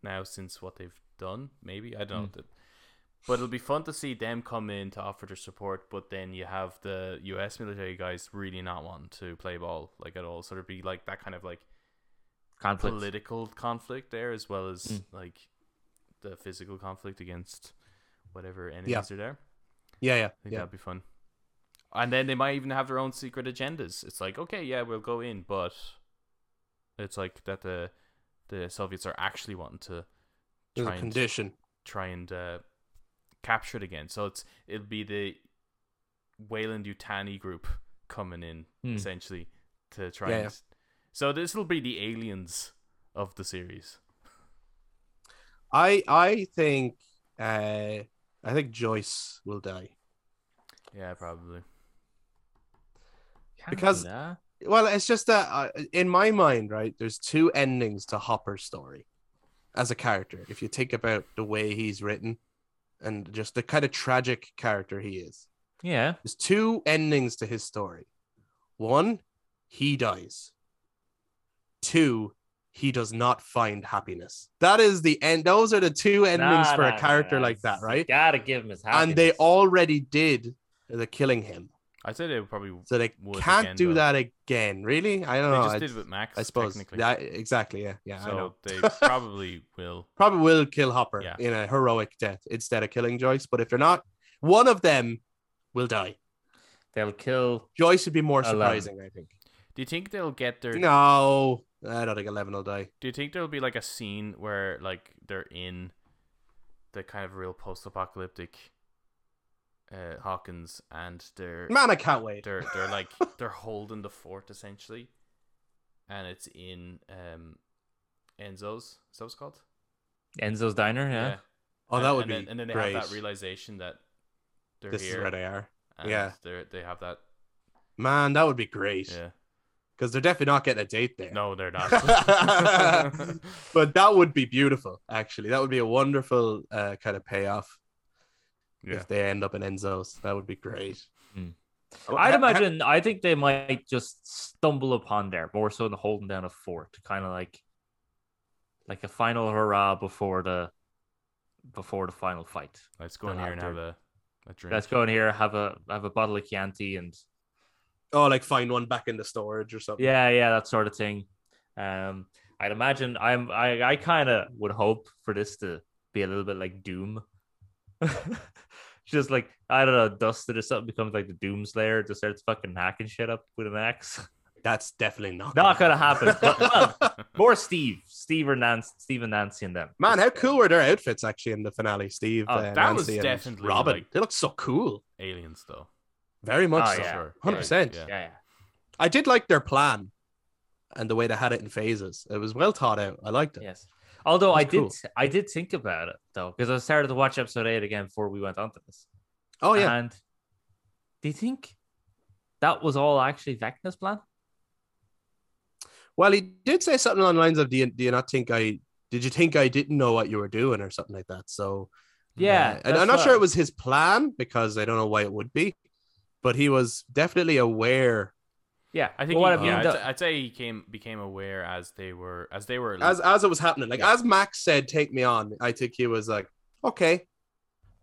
now since what they've done. Maybe I don't know. Mm. that- But it'll be fun to see them come in to offer their support. But then you have the U.S. military guys really not wanting to play ball like at all. So there'd be like that kind of like conflict. political conflict there as well as Mm. like the physical conflict against whatever enemies are there. Yeah, yeah, I think yeah. that'd be fun. And then they might even have their own secret agendas. It's like, okay, yeah, we'll go in, but it's like that the the Soviets are actually wanting to There's try a and condition. try and uh, capture it again. So it's it'll be the Weyland-Yutani group coming in Hmm. essentially to try Yeah, and. yeah. So this will be the aliens of the series. I I think uh I think Joyce will die. Yeah, probably. Can't because- do. Well, it's just that uh, in my mind, right? There's two endings to Hopper's story as a character. If you think about the way he's written and just the kind of tragic character he is, Yeah. there's two endings to his story. One, he dies. Two, he does not find happiness. That is the end. Those are the two endings Nah, for nah, a character nah, like that, right? Gotta give him his And they already did the killing him. I'd say they probably So they would can't again, do though. that again. Really? I don't know. They know. just I, did with Max. I suppose. technically. Yeah, exactly. Yeah, yeah. I know. so they probably will. Probably will kill Hopper Yeah. in a heroic death instead of killing Joyce. But if they're not, one of them will die. They'll kill. Joyce would be more Eleven. surprising, I think. Do you think they'll get their? No, I don't think Eleven will die. Do you think there'll be like a scene where like they're in the kind of real post-apocalyptic uh, Hawkins and they're Man, I can't wait. they're they're like they're holding the fort essentially, and it's in um Enzo's. Is that what it's called? Enzo's Diner. Yeah. Oh, And- that would and be then, and then they great. have that realization that they're this here. is where they are. and yeah. they're they have that. Man, that would be great. Yeah, Because they're definitely not getting a date there. no, they're not. but that would be beautiful, actually. That would be a wonderful uh, kind of payoff yeah, if they end up in Enzo's. That would be great. Oh, I'd imagine. I think they might just stumble upon there more so than holding down a fort, kind of like, like a final hurrah before the, before the final fight. let's go in here and have have a, a drink. Let's go in here, have a have a bottle of Chianti, and ha- oh, like find one back in the storage or something. yeah, yeah, that sort of thing. Um, I'd imagine. I'm. I I kind of would hope for this to be a little bit like Doom. Just like I don't know, dusted or something becomes like the Doom Slayer, just starts fucking hacking shit up with an axe. That's definitely not Not gonna happen. But, well, more Steve, Steve or Nance, Steve and Nancy and them. Man, how cool were their outfits actually in the finale, Steve? Oh, uh, that was Nancy and definitely, Robin. like- they look so cool. aliens though. Very much Oh, so. yeah. Sure. 100%. Yeah. Yeah, yeah. I did like their plan and the way they had it in phases. It was well thought out. I liked it. Yes. Although I did, cool. I did think about it though, because I started to watch episode eight again before we went on to this. Oh, yeah. And do you think that was all actually Vecna's plan? Well, he did say something along the lines of, do you, do you not think I, did you think I didn't know what you were doing or something like that? So, Yeah, uh, and I'm not what- sure it was his plan because I don't know why it would be, but he was definitely aware Yeah, I think Well, what he, have you yeah, I'd, done? say- I'd say he came became aware as they were as they were as as it was happening. Like Yeah. as Max said, "Take me on." I think he was like, "Okay,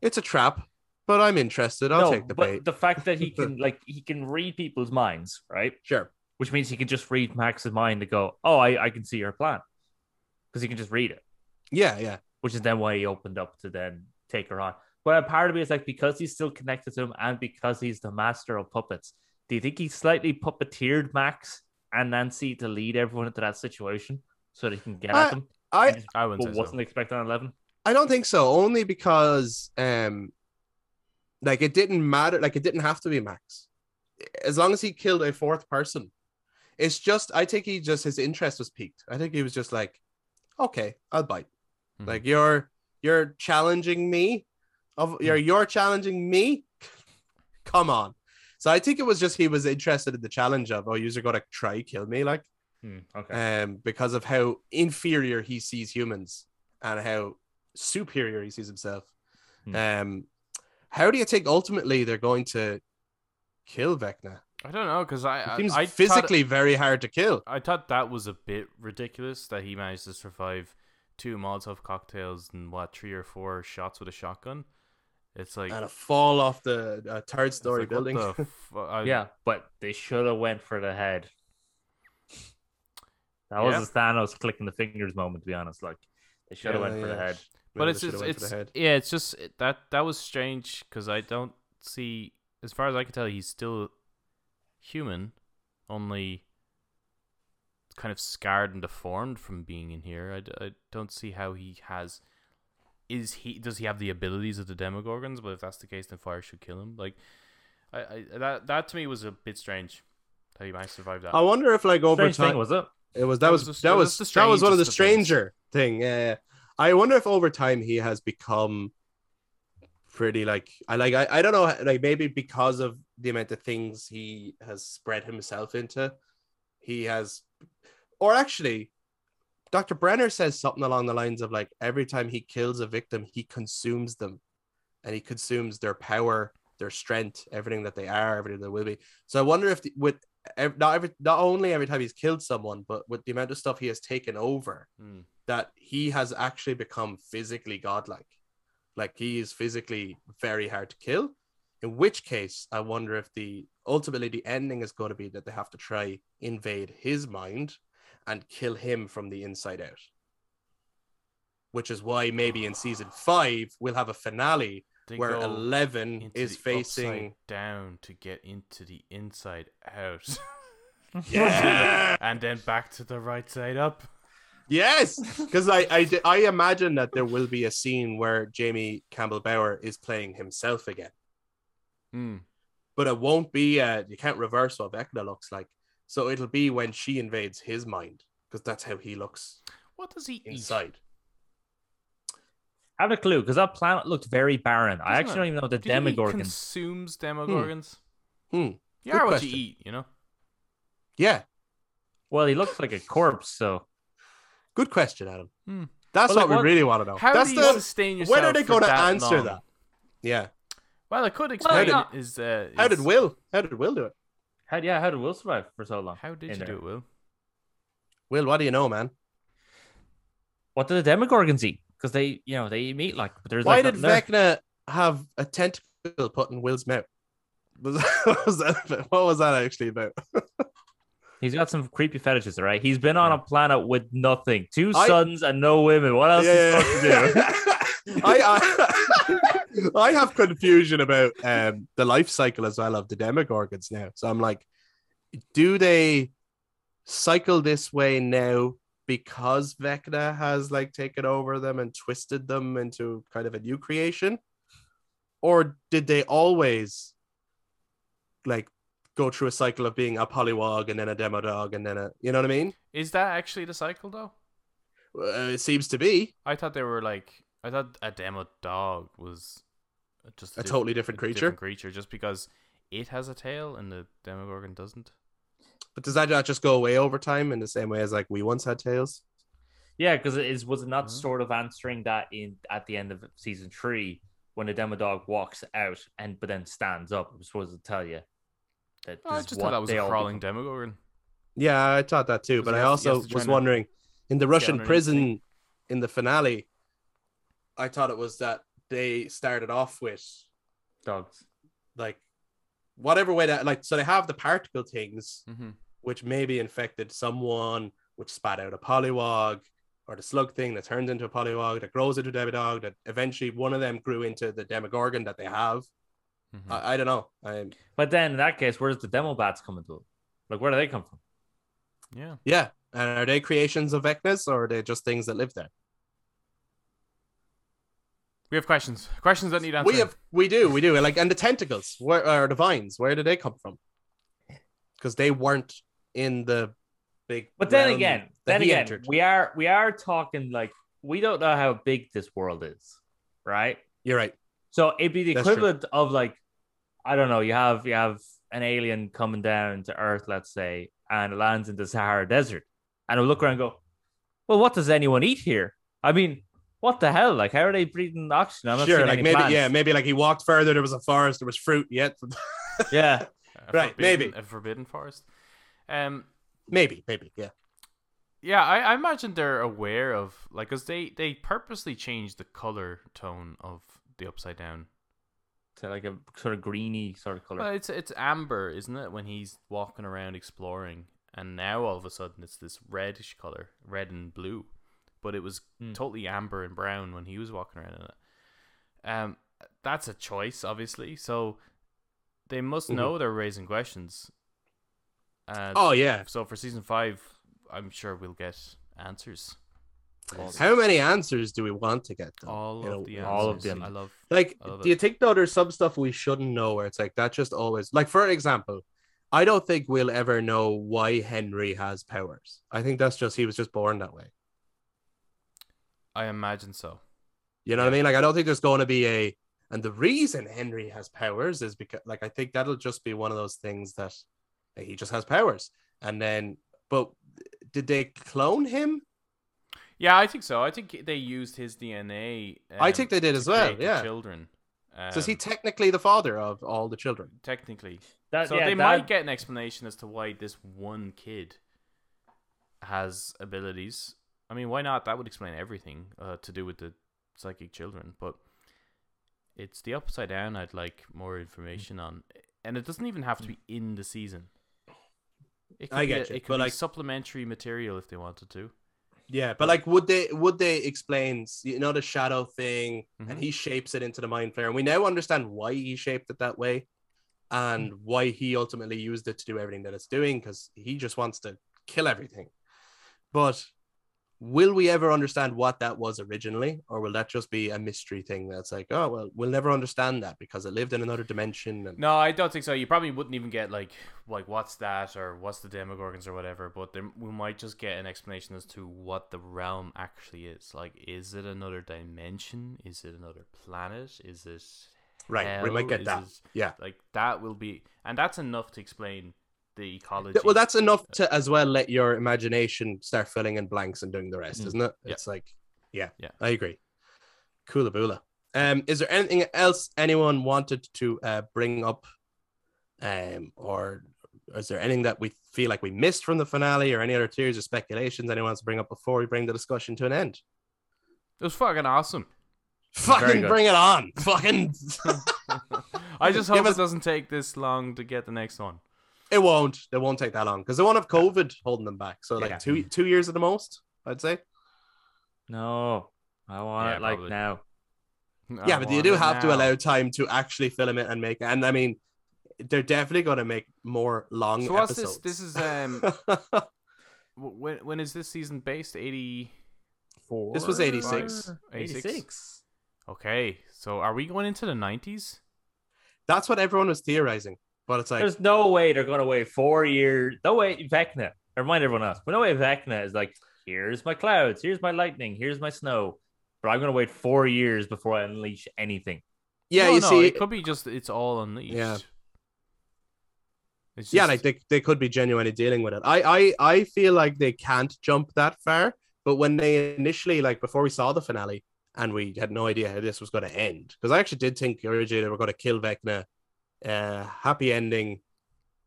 it's a trap, but I'm interested. I'll no, take the but bait." the fact that he can like he can read people's minds, right? Sure. Which means he can just read Max's mind to go, "Oh, I, I can see your plan," because he can just read it. Yeah, yeah. Which is then why he opened up to then take her on. But a part of me is like because he's still connected to him and because he's the master of puppets. Do you think he slightly puppeteered Max and Nancy to lead everyone into that situation so that he can get I- at them? I I wouldn't But say wasn't so. expecting eleven. I don't think so. Only because um, like it didn't matter. Like it didn't have to be Max, as long as he killed a fourth person. It's just I think he just his interest was peaked. I think he was just like, okay, I'll bite. Mhm. Like you're you're challenging me, of you're you're challenging me. Come on. So I think it was just he was interested in the challenge of oh, you're gonna try kill me like Hmm, okay. um because of how inferior he sees humans and how superior he sees himself. Hmm. Um, how do you think ultimately they're going to kill Vecna? I don't know because I It I, seems I physically very hard to kill. I thought that was a bit ridiculous that he managed to survive two Molotov cocktails and what three or four shots with a shotgun. It's like and a fall off the uh, third story like, what building. the fu- I- yeah, but they should have went for the head. That Yeah. was a Thanos clicking the fingers moment, to be honest. Like they should have Yeah, went for the head. but Maybe it's just, should've went for it's head. yeah, it's just it- that that was strange because I don't see, as far as I can tell, he's still human, only kind of scarred and deformed from being in here. I, I don't see how he has. Is he does he have the abilities of the Demogorgons? But if that's the case, then fire should kill him. Like, I, I that that to me was a bit strange that he might survive that. I wonder if like over Strange time thing was it? it was that, That was, was the- that that was was the that was one of the strangest of things. stranger thing. Yeah, yeah. I wonder if over time he has become pretty like I like I, I don't know like maybe because of the amount of things he has spread himself into, he has, or actually, Dr. Brenner says something along the lines of like every time he kills a victim, he consumes them, and he consumes their power, their strength, everything that they are, everything they will be. So I wonder if the, with not every not only every time he's killed someone, but with the amount of stuff he has taken over, Hmm. that he has actually become physically godlike. Like he is physically very hard to kill. In which case, I wonder if the ultimately the ending is going to be that they have to try invade his mind and kill him from the inside out. Which is why maybe in season five we'll have a finale They where Eleven is facing down to get into the inside out. Yeah. and then back to the right side up. Yes, because I, I I imagine that there will be a scene where Jamie Campbell Bower is playing himself again, Hmm. but it won't be. Uh, you can't reverse what Vecna looks like, so it'll be when she invades his mind because that's how he looks What does he eat? inside. I have a clue because that planet looked very barren. I Doesn't actually it? don't even know the Do you think he consumes Demogorgons? Hmm. You Good are what question. you eat, you know? Yeah, Well, he looks like a corpse, so good question, Adam. Hmm. That's Well, what like, we what- really want to know. How that's do you the sustain yourself? when are they for going to answer long? that? Yeah. Well, I could explain no. is uh, How did Will? How did Will do it? How yeah, how did Will survive for so long? How did you there? do it, Will? Will, what do you know, man? What did the Demogorgons eat? Because they, you know, they eat meat like. But there's Why like did nothing there. Vecna have a tentacle put in Will's mouth? Was what was that? about? What was that actually about? He's got some creepy fetishes, all right? He's been on a planet with nothing, two I- sons and no women. What else is he supposed to do? I, I I have confusion about um the life cycle as well of the Demogorgons now. So I'm like, do they cycle this way now because Vecna has like taken over them and twisted them into kind of a new creation? Or did they always like go through a cycle of being a polywog and then a demodog and then a you know what I mean? Is that actually the cycle, though? Uh, it seems to be I thought they were like. I thought a demo dog was just a diff- totally different a creature. different creature, just because it has a tail and the Demogorgon doesn't. But does that not just go away over time in the same way as like we once had tails? Yeah, because it is was it not Mhm. sort of answering that in at the end of season three when the demo dog walks out and but then stands up. I'm supposed to tell you. that Oh, I this is just what thought that was a crawling become. Demogorgon. Yeah, I thought that too, But I also to was wondering in the Russian prison in the finale, I thought it was that they started off with dogs. like whatever way that like so they have the particle things Mm-hmm. which maybe infected someone, which spat out a polywog, or the slug thing that turns into a polywog that grows into a demodog that eventually one of them grew into the demogorgon that they have. Mm-hmm. I, I don't know. I, But then in that case, where does the demo bats come into? Like, where do they come from? yeah. yeah. And are they creations of Vecnas or are they just things that live there? We have questions. Questions that need answering. We have, we do, we do. Like, and the tentacles, where are the vines? Where did they come from? Because they weren't in the big. But then again, then again, entered. we are we are talking like we don't know how big this world is, right? You're right. So it'd be the That's true. equivalent of like, I don't know, you have you have an alien coming down to Earth, let's say, and lands in the Sahara Desert, and it'll look around and go, well, what does anyone eat here? I mean, what the hell? Like, how are they breathing oxygen? I'm not Sure, like maybe, plants. yeah, maybe like he walked further. There was a forest. There was fruit. Yet, yeah. A Right, forbidden- maybe. a forbidden forest. Um, maybe, maybe, yeah. yeah, I, I imagine they're aware of like, cause they they purposely changed the color tone of the upside down. To like a sort of greeny sort of color. Well, it's it's amber, isn't it? When he's walking around exploring, and now all of a sudden it's this reddish color, red and blue, but it was Hmm. totally amber and brown when he was walking around in it. Um, that's a choice, obviously. So they must Mhm. know they're raising questions. Uh, Oh yeah. So for season five, I'm sure we'll get answers. How many answers do we want to get? Though? All You know, of the answers. all of them. I love. Like, I love do you it. think though there's some stuff we shouldn't know where it's like that just always like for example, I don't think we'll ever know why Henry has powers. I think that's just he was just born that way. I imagine so. You know what I mean? Like I don't think there's going to be a and the reason Henry has powers is because like I think that'll just be one of those things that like, he just has powers. And then but did they clone him? Yeah, I think so. I think they used his DNA. I um, think they did as well, yeah. Children. so is he Um, technically the father of all the children? technically? That- so yeah, they that- might get an explanation as to why this one kid has abilities. I mean, why not? That would explain everything uh, to do with the psychic children. But it's the upside down. I'd like more information on, and it doesn't even have to be in the season. It could I be get a- you, It could but be like- supplementary material if they wanted to. Yeah, but like, would they would they explain, you know, the shadow thing, Mhm. and he shapes it into the Mind Flayer, and we now understand why he shaped it that way, and why he ultimately used it to do everything that it's doing, because he just wants to kill everything. But will we ever understand what that was originally, or will that just be a mystery thing that's like, oh well, we'll never understand that because it lived in another dimension? And No, I don't think so. You probably wouldn't even get like like what's that or what's the Demogorgons or whatever. But there, we might just get an explanation as to what the realm actually is. Like, is it another dimension? Is it another planet? Is it right, we might get Is that. it- Yeah. like that will be, and that's enough to explain the ecology. Well, that's enough to as well let your imagination start filling in blanks and doing the rest, Mm. isn't it? Yeah. It's like, yeah, Yeah. I agree. Coolaboola. Um, is there anything else anyone wanted to uh, bring up, um, or is there anything that we feel like we missed from the finale, or any other theories or speculations anyone wants to bring up before we bring the discussion to an end? it was fucking awesome. Fucking bring it on! Fucking, I just hope us- it doesn't take this long to get the next one. It won't. It won't take that long because they won't have COVID holding them back. So like Yeah. two two years at the most, I'd say. No, I want Yeah, it like probably. now. yeah, but you do it have to allow time to actually film it and make. And I mean, they're definitely going to make more long So what's episodes. this? This is um. wh- when when is this season based? Eighty. This was 86. 86. Okay, so are we going into the nineties? That's what everyone was theorizing, but it's like There's no way they're going to wait four years. No way Vecna. Remind everyone else. But no way Vecna is like, here's my clouds, here's my lightning, here's my snow. But I'm going to wait four years before I unleash anything. yeah, No, you no, see, it could be just it's all unleashed. Yeah. It's yeah, like they, they could be genuinely dealing with it. I, I I feel like they can't jump that far, but when they initially like before we saw the finale and we had no idea how this was going to end, because I actually did think originally they were going to kill Vecna, uh, happy ending,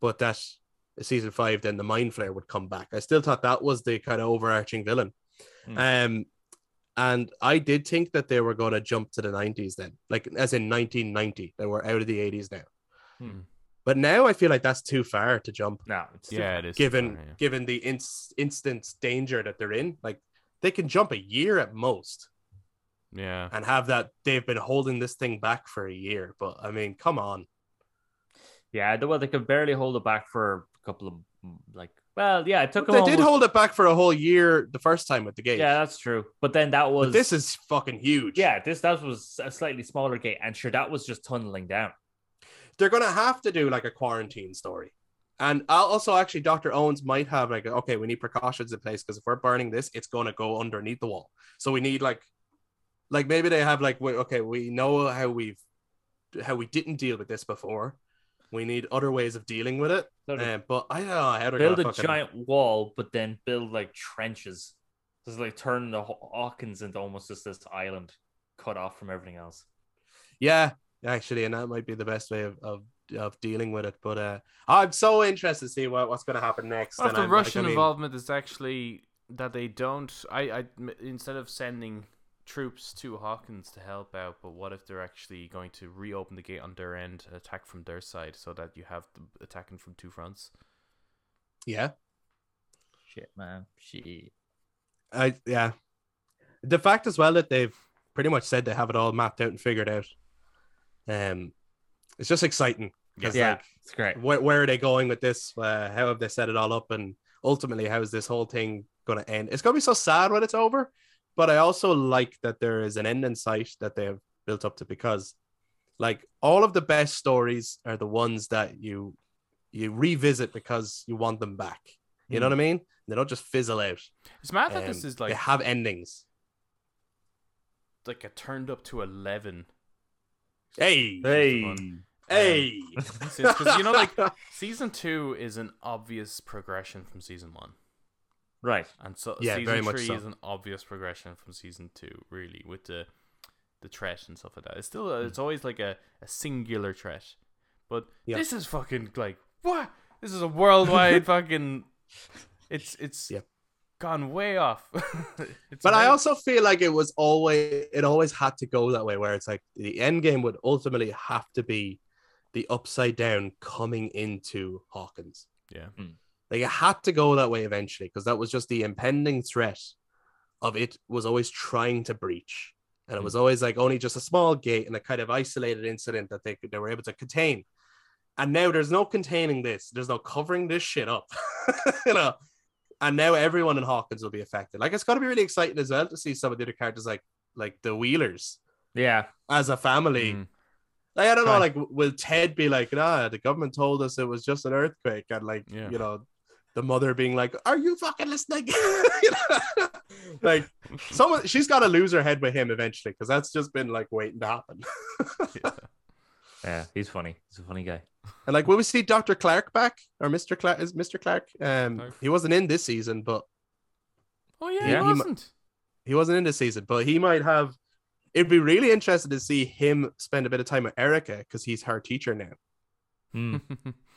but that season five, then the Mind Flayer would come back. I still thought that was the kind of overarching villain. Hmm. Um, and I did think that they were going to jump to the 90s then, like as in 1990. They were out of the 80s now. Hmm. But now I feel like that's too far to jump, No, it's Yeah, it is. given far, yeah. given the ins- instant danger that they're in. Like they can jump a year at most Yeah. and have that. They've been holding this thing back for a year. But I mean, come on. Yeah, well, they could barely hold it back for a couple of mm, like. Well, yeah, it took them. They did hold it back for a whole year the first time with the gate. Yeah, that's true. But then that was but this is fucking huge. yeah, this that was a slightly smaller gate, and sure, that was just tunneling down. they're gonna have to do like a quarantine story. And also actually Dr. Owens might have like okay, we need precautions in place because if we're burning this, it's gonna go underneath the wall. So we need like like maybe they have like okay, we know how we've how we didn't deal with this before. We need other ways of dealing with it. Sort of Um, but I don't know how they're build a fucking, giant wall, but then build like trenches. Just like turn the Haw- Hawkins into almost just this island cut off from everything else. Yeah, actually, and that might be the best way of, of, of dealing with it. But uh I'm so interested to see what, what's gonna happen next. Well, and the I'm- like, Russian I mean- involvement is actually that they don't. I, I m- instead of sending troops to Hawkins to help out, but what if they're actually going to reopen the gate on their end, and attack from their side, so that you have them attacking from two fronts? Yeah. Shit, man. Shit. I yeah. The fact as well that they've pretty much said they have it all mapped out and figured out. Um, it's just exciting. 'cause, Yeah, like, it's great. where, where are they going with this? Uh, how have they set it all up? And ultimately, how is this whole thing going to end? It's going to be so sad when it's over. But I also like that there is an end in sight that they have built up to because, like, all of the best stories are the ones that you you revisit because you want them back. You know what I mean? They don't just fizzle out. It's mad that this Um, is like they have endings. like a turned up to eleven. Hey, Hey. hey. because you know, like season two is an obvious progression from season one. Right. And so Yeah, season very much three so. is an obvious progression from season two, really, with the the threat and stuff like that. It's still mm. it's always like a, a singular threat. But Yeah. this is fucking like what? This is a worldwide fucking it's it's Yep. gone way off. it's but I also feel like it was always it always had to go that way, where it's like the end game would ultimately have to be the upside down coming into Hawkins. Yeah. Like it had to go that way eventually, because that was just the impending threat of it was always trying to breach. And it was always like only just a small gate and a kind of isolated incident that they could they were able to contain. And now there's no containing this. There's no covering this shit up. you know. And now everyone in Hawkins will be affected. Like it's gonna be really exciting as well to see some of the other characters like like the Wheelers Yeah. as a family. Mhm. Like I don't know, like will Ted be like, nah, the government told us it was just an earthquake, and like Yeah. you know, the mother being like, Are you fucking listening? You know? like someone she's gotta lose her head with him eventually, because that's just been like waiting to happen. Yeah. He's funny. He's a funny guy. and like will we see Dr. Clark back? Or Mr. Clark is Mr. Clark? Um Clark. he wasn't in this season, but Oh yeah, Yeah. he He wasn't. he wasn't in this season, but he might have it'd be really interesting to see him spend a bit of time with Erica because he's her teacher now. Hmm.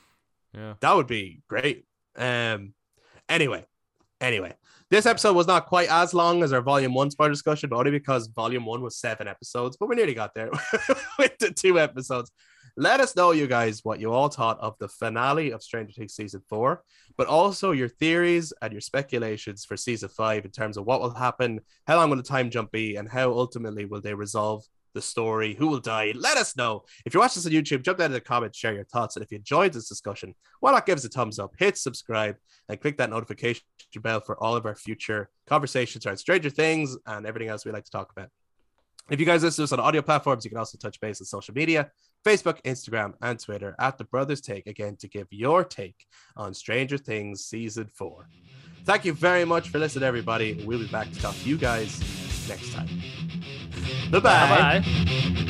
yeah. That would be great. Um. Anyway, anyway, this episode was not quite as long as our volume one spoiler discussion, but only because volume one was seven episodes. But we nearly got there with the two episodes. Let us know, you guys, what you all thought of the finale of Stranger Things season four, but also your theories and your speculations for season five in terms of what will happen, how long will the time jump be, and how ultimately will they resolve the story, who will die. Let us know. If you're watching this on YouTube, jump down in the comments, share your thoughts. And if you enjoyed this discussion, why not give us a thumbs up, hit subscribe, and click that notification bell for all of our future conversations around Stranger Things and everything else we like to talk about. If you guys listen to us on audio platforms, you can also touch base on social media Facebook, Instagram, and Twitter at The Brothers Take again to give your take on Stranger Things Season 4. Thank you very much for listening, everybody. We'll be back to talk to you guys next time. Bye-bye. Bye bye.